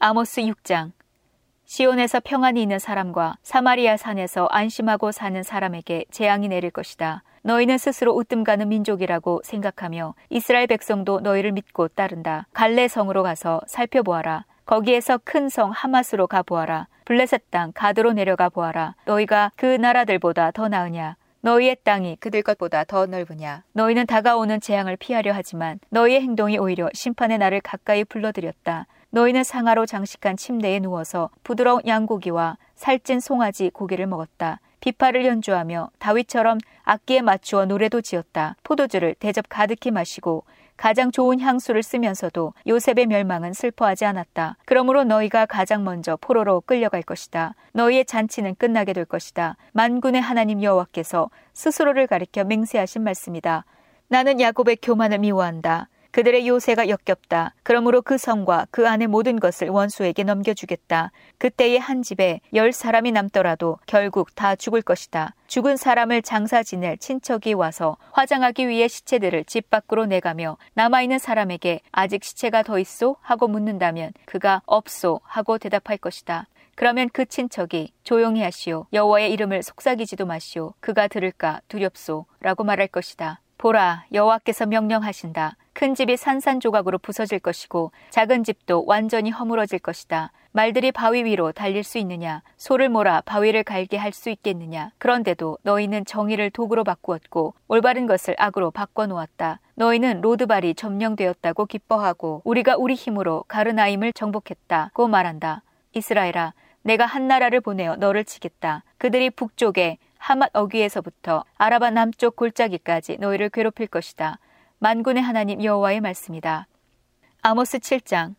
Speaker 2: 아모스 6장 시온에서 평안이 있는 사람과 사마리아 산에서 안심하고 사는 사람에게 재앙이 내릴 것이다. 너희는 스스로 으뜸 가는 민족이라고 생각하며 이스라엘 백성도 너희를 믿고 따른다. 갈레 성으로 가서 살펴보아라. 거기에서 큰 성 하마스로 가보아라. 블레셋 땅 가드로 내려가 보아라. 너희가 그 나라들보다 더 나으냐? 너희의 땅이 그들 것보다 더 넓으냐? 너희는 다가오는 재앙을 피하려 하지만 너희의 행동이 오히려 심판의 날을 가까이 불러들였다. 너희는 상하로 장식한 침대에 누워서 부드러운 양고기와 살찐 송아지 고기를 먹었다. 비파를 연주하며 다윗처럼 악기에 맞추어 노래도 지었다. 포도주를 대접 가득히 마시고 가장 좋은 향수를 쓰면서도 요셉의 멸망은 슬퍼하지 않았다. 그러므로 너희가 가장 먼저 포로로 끌려갈 것이다. 너희의 잔치는 끝나게 될 것이다. 만군의 하나님 여호와께서 스스로를 가리켜 맹세하신 말씀이다. 나는 야곱의 교만을 미워한다. 그들의 요새가 역겹다. 그러므로 그 성과 그 안의 모든 것을 원수에게 넘겨주겠다. 그때의 한 집에 열 사람이 남더라도 결국 다 죽을 것이다. 죽은 사람을 장사 지낼 친척이 와서 화장하기 위해 시체들을 집 밖으로 내가며 남아있는 사람에게 아직 시체가 더 있소? 하고 묻는다면 그가 없소? 하고 대답할 것이다. 그러면 그 친척이 조용히 하시오. 여호와의 이름을 속삭이지도 마시오. 그가 들을까 두렵소. 라고 말할 것이다. 보라, 여호와께서 명령하신다. 큰 집이 산산조각으로 부서질 것이고 작은 집도 완전히 허물어질 것이다. 말들이 바위 위로 달릴 수 있느냐? 소를 몰아 바위를 갈게 할 수 있겠느냐? 그런데도 너희는 정의를 도구로 바꾸었고 올바른 것을 악으로 바꿔 놓았다. 너희는 로드발이 점령되었다고 기뻐하고 우리가 우리 힘으로 가르나임을 정복했다고 말한다. 이스라엘아, 내가 한 나라를 보내어 너를 치겠다. 그들이 북쪽에 하맛 어귀에서부터 아라바 남쪽 골짜기까지 너희를 괴롭힐 것이다. 만군의 하나님 여호와의 말씀이다. 아모스 7장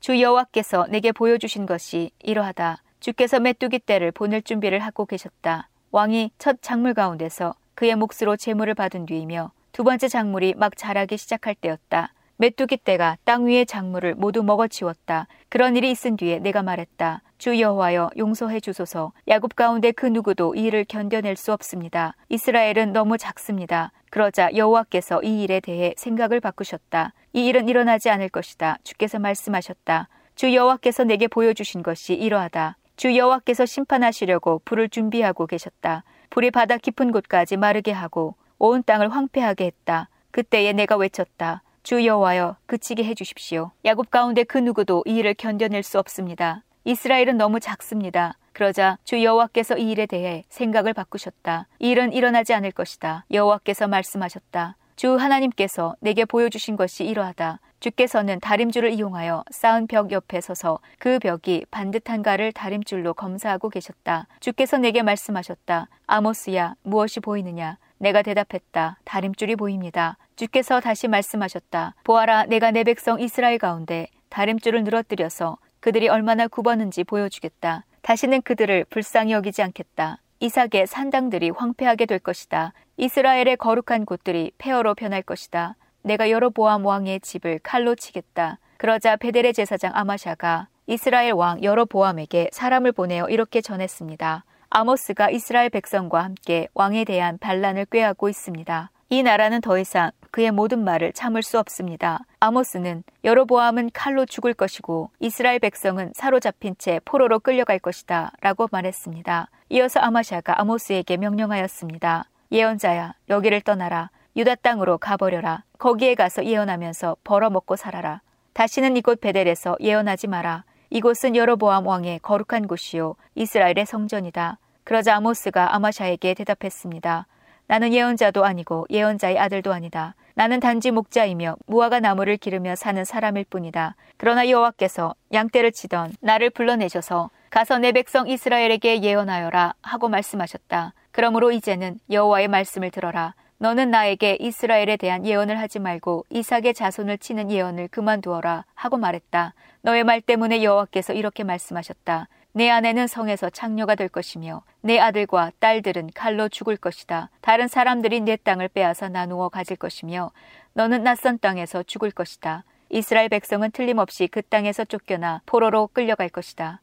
Speaker 2: 주 여호와께서 내게 보여주신 것이 이러하다. 주께서 메뚜기 떼를 보낼 준비를 하고 계셨다. 왕이 첫 작물 가운데서 그의 몫으로 재물을 받은 뒤이며 두 번째 작물이 막 자라기 시작할 때였다. 메뚜기 떼가 땅 위의 작물을 모두 먹어치웠다. 그런 일이 있은 뒤에 내가 말했다. 주 여호와여 용서해 주소서. 야곱 가운데 그 누구도 이 일을 견뎌낼 수 없습니다. 이스라엘은 너무 작습니다. 그러자 여호와께서 이 일에 대해 생각을 바꾸셨다. 이 일은 일어나지 않을 것이다. 주께서 말씀하셨다. 주 여호와께서 내게 보여주신 것이 이러하다. 주 여호와께서 심판하시려고 불을 준비하고 계셨다. 불이 바다 깊은 곳까지 마르게 하고 온 땅을 황폐하게 했다. 그때에 내가 외쳤다. 주 여호와여 그치게 해 주십시오. 야곱 가운데 그 누구도 이 일을 견뎌낼 수 없습니다. 이스라엘은 너무 작습니다. 그러자 주 여호와께서 이 일에 대해 생각을 바꾸셨다. 이 일은 일어나지 않을 것이다. 여호와께서 말씀하셨다. 주 하나님께서 내게 보여주신 것이 이러하다. 주께서는 다림줄을 이용하여 쌓은 벽 옆에 서서 그 벽이 반듯한가를 다림줄로 검사하고 계셨다. 주께서 내게 말씀하셨다. 아모스야, 무엇이 보이느냐? 내가 대답했다. 다림줄이 보입니다. 주께서 다시 말씀하셨다. 보아라, 내가 내 백성 이스라엘 가운데 다림줄을 늘어뜨려서 그들이 얼마나 굽었는지 보여주겠다. 다시는 그들을 불쌍히 여기지 않겠다. 이삭의 산당들이 황폐하게 될 것이다. 이스라엘의 거룩한 곳들이 폐허로 변할 것이다. 내가 여로보암 왕의 집을 칼로 치겠다. 그러자 베델의 제사장 아마샤가 이스라엘 왕 여로보암에게 사람을 보내어 이렇게 전했습니다. 아모스가 이스라엘 백성과 함께 왕에 대한 반란을 꾀하고 있습니다. 이 나라는 더 이상 그의 모든 말을 참을 수 없습니다. 아모스는 여로보암은 칼로 죽을 것이고 이스라엘 백성은 사로잡힌 채 포로로 끌려갈 것이다 라고 말했습니다. 이어서 아마샤가 아모스에게 명령하였습니다. 예언자야 여기를 떠나라. 유다 땅으로 가버려라. 거기에 가서 예언하면서 벌어먹고 살아라. 다시는 이곳 베델에서 예언하지 마라. 이곳은 여로보암 왕의 거룩한 곳이요 이스라엘의 성전이다. 그러자 아모스가 아마샤에게 대답했습니다. 나는 예언자도 아니고 예언자의 아들도 아니다. 나는 단지 목자이며 무화과 나무를 기르며 사는 사람일 뿐이다. 그러나 여호와께서 양떼를 치던 나를 불러내셔서 가서 내 백성 이스라엘에게 예언하여라 하고 말씀하셨다. 그러므로 이제는 여호와의 말씀을 들어라. 너는 나에게 이스라엘에 대한 예언을 하지 말고 이삭의 자손을 치는 예언을 그만두어라 하고 말했다. 너의 말 때문에 여호와께서 이렇게 말씀하셨다. 내 아내는 성에서 창녀가 될 것이며 내 아들과 딸들은 칼로 죽을 것이다. 다른 사람들이 내 땅을 빼앗아 나누어 가질 것이며 너는 낯선 땅에서 죽을 것이다. 이스라엘 백성은 틀림없이 그 땅에서 쫓겨나 포로로 끌려갈 것이다.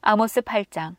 Speaker 2: 아모스 8장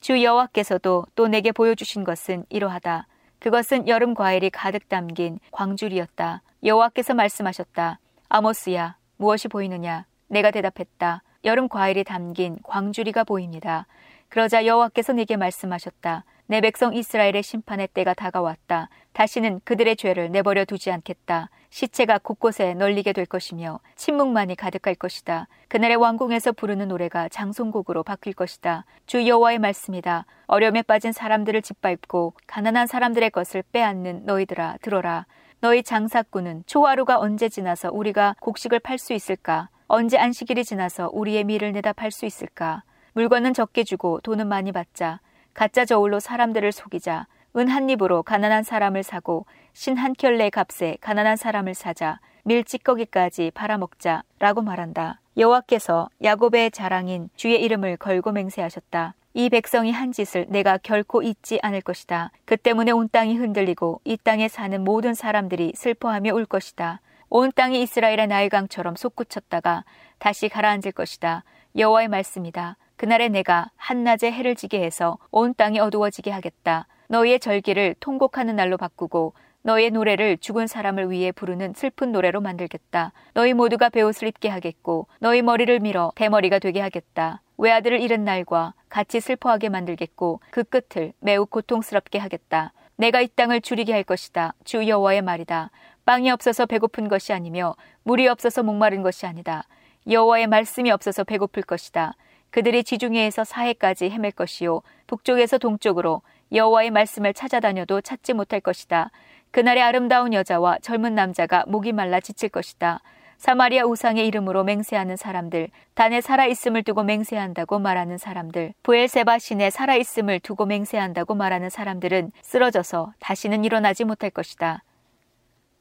Speaker 2: 주 여호와께서도 또 내게 보여주신 것은 이러하다. 그것은 여름 과일이 가득 담긴 광줄이었다. 여호와께서 말씀하셨다. 아모스야, 무엇이 보이느냐? 내가 대답했다. 여름 과일이 담긴 광주리가 보입니다. 그러자 여호와께서 내게 말씀하셨다. 내 백성 이스라엘의 심판의 때가 다가왔다. 다시는 그들의 죄를 내버려 두지 않겠다. 시체가 곳곳에 널리게 될 것이며 침묵만이 가득할 것이다. 그날의 왕궁에서 부르는 노래가 장송곡으로 바뀔 것이다. 주 여호와의 말씀이다. 어려움에 빠진 사람들을 짓밟고 가난한 사람들의 것을 빼앗는 너희들아 들어라. 너희 장사꾼은 초하루가 언제 지나서 우리가 곡식을 팔 수 있을까? 언제 안식일이 지나서 우리의 밀을 내다 팔 수 있을까? 물건은 적게 주고 돈은 많이 받자. 가짜 저울로 사람들을 속이자. 은 한 입으로 가난한 사람을 사고 신 한 켤레 값에 가난한 사람을 사자. 밀 찌꺼기까지 팔아먹자. 라고 말한다. 여호와께서 야곱의 자랑인 주의 이름을 걸고 맹세하셨다. 이 백성이 한 짓을 내가 결코 잊지 않을 것이다. 그 때문에 온 땅이 흔들리고 이 땅에 사는 모든 사람들이 슬퍼하며 울 것이다. 온 땅이 이스라엘의 나일강처럼 솟구쳤다가 다시 가라앉을 것이다. 여호와의 말씀이다. 그날에 내가 한낮에 해를 지게 해서 온 땅이 어두워지게 하겠다. 너희의 절기를 통곡하는 날로 바꾸고 너희의 노래를 죽은 사람을 위해 부르는 슬픈 노래로 만들겠다. 너희 모두가 베옷을 입게 하겠고 너희 머리를 밀어 대머리가 되게 하겠다. 외아들을 잃은 날과 같이 슬퍼하게 만들겠고 그 끝을 매우 고통스럽게 하겠다. 내가 이 땅을 줄이게 할 것이다. 주 여호와의 말이다. 빵이 없어서 배고픈 것이 아니며 물이 없어서 목마른 것이 아니다. 여호와의 말씀이 없어서 배고플 것이다. 그들이 지중해에서 사해까지 헤맬 것이요 북쪽에서 동쪽으로 여호와의 말씀을 찾아다녀도 찾지 못할 것이다. 그날의 아름다운 여자와 젊은 남자가 목이 말라 지칠 것이다. 사마리아 우상의 이름으로 맹세하는 사람들, 단에 살아있음을 두고 맹세한다고 말하는 사람들, 부엘세바 신에 살아있음을 두고 맹세한다고 말하는 사람들은 쓰러져서 다시는 일어나지 못할 것이다.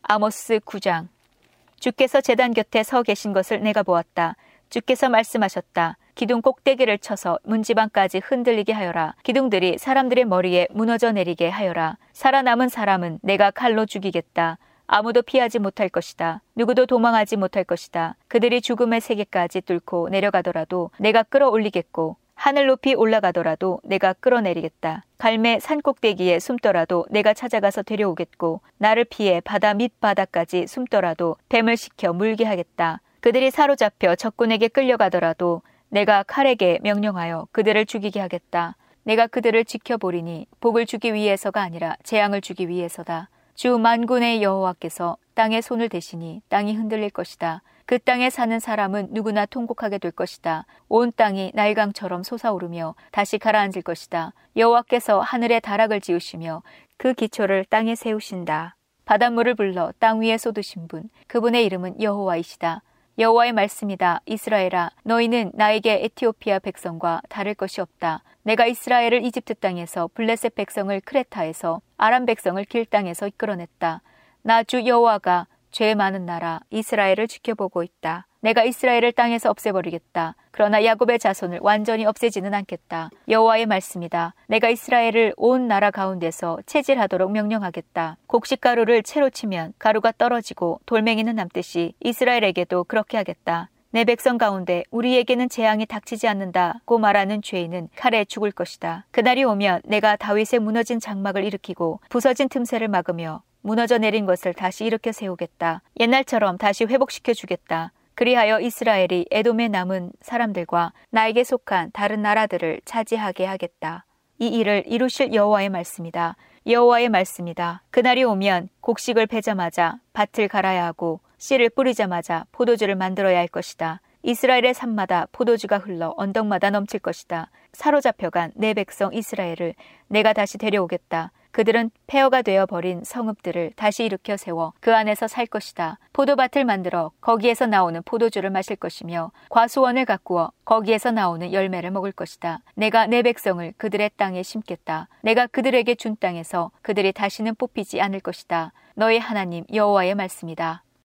Speaker 2: 아모스 9장 주께서 재단 곁에 서 계신 것을 내가 보았다. 주께서 말씀하셨다. 기둥 꼭대기를 쳐서 문지방까지 흔들리게 하여라. 기둥들이 사람들의 머리에 무너져 내리게 하여라. 살아남은 사람은 내가 칼로 죽이겠다. 아무도 피하지 못할 것이다. 누구도 도망하지 못할 것이다. 그들이 죽음의 세계까지 뚫고 내려가더라도 내가 끌어올리겠고 하늘 높이 올라가더라도 내가 끌어내리겠다. 갈매 산 꼭대기에 숨더라도 내가 찾아가서 데려오겠고 나를 피해 바다 밑바닥까지 숨더라도 뱀을 시켜 물게 하겠다. 그들이 사로잡혀 적군에게 끌려가더라도 내가 칼에게 명령하여 그들을 죽이게 하겠다. 내가 그들을 지켜보리니 복을 주기 위해서가 아니라 재앙을 주기 위해서다. 주 만군의 여호와께서 땅에 손을 대시니 땅이 흔들릴 것이다. 그 땅에 사는 사람은 누구나 통곡하게 될 것이다. 온 땅이 날강처럼 솟아오르며 다시 가라앉을 것이다. 여호와께서 하늘에 다락을 지으시며 그 기초를 땅에 세우신다. 바닷물을 불러 땅 위에 쏟으신 분, 그분의 이름은 여호와이시다. 여호와의 말씀이다. 이스라엘아, 너희는 나에게 에티오피아 백성과 다를 것이 없다. 내가 이스라엘을 이집트 땅에서 블레셋 백성을 크레타에서 아람 백성을 길 땅에서 이끌어냈다. 나 주 여호와가 죄 많은 나라 이스라엘을 지켜보고 있다. 내가 이스라엘을 땅에서 없애버리겠다. 그러나 야곱의 자손을 완전히 없애지는 않겠다. 여호와의 말씀이다. 내가 이스라엘을 온 나라 가운데서 체질하도록 명령하겠다. 곡식가루를 채로 치면 가루가 떨어지고 돌멩이는 남듯이 이스라엘에게도 그렇게 하겠다. 내 백성 가운데 우리에게는 재앙이 닥치지 않는다고 말하는 죄인은 칼에 죽을 것이다. 그날이 오면 내가 다윗의 무너진 장막을 일으키고 부서진 틈새를 막으며 무너져 내린 것을 다시 일으켜 세우겠다. 옛날처럼 다시 회복시켜 주겠다. 그리하여 이스라엘이 에돔에 남은 사람들과 나에게 속한 다른 나라들을 차지하게 하겠다. 이 일을 이루실 여호와의 말씀이다. 여호와의 말씀이다. 그날이 오면 곡식을 베자마자 밭을 갈아야 하고 씨를 뿌리자마자 포도주를 만들어야 할 것이다. 이스라엘의 산마다 포도주가 흘러 언덕마다 넘칠 것이다. 사로잡혀간 내 백성 이스라엘을 내가 다시 데려오겠다. 그들은 폐허가 되어 버린 성읍들을 다시 일으켜 세워 그 안에서 살 것이다. 포도밭을 만들어 거기에서 나오는 포도주를 마실 것이며 과수원을 가꾸어 거기에서 나오는 열매를 먹을 것이다. 내가 내 백성을 그들의 땅에 심겠다. 내가 그들에게 준 땅에서 그들이 다시는 뽑히지 않을 것이다. 너의 하나님 여호와의 말씀이다.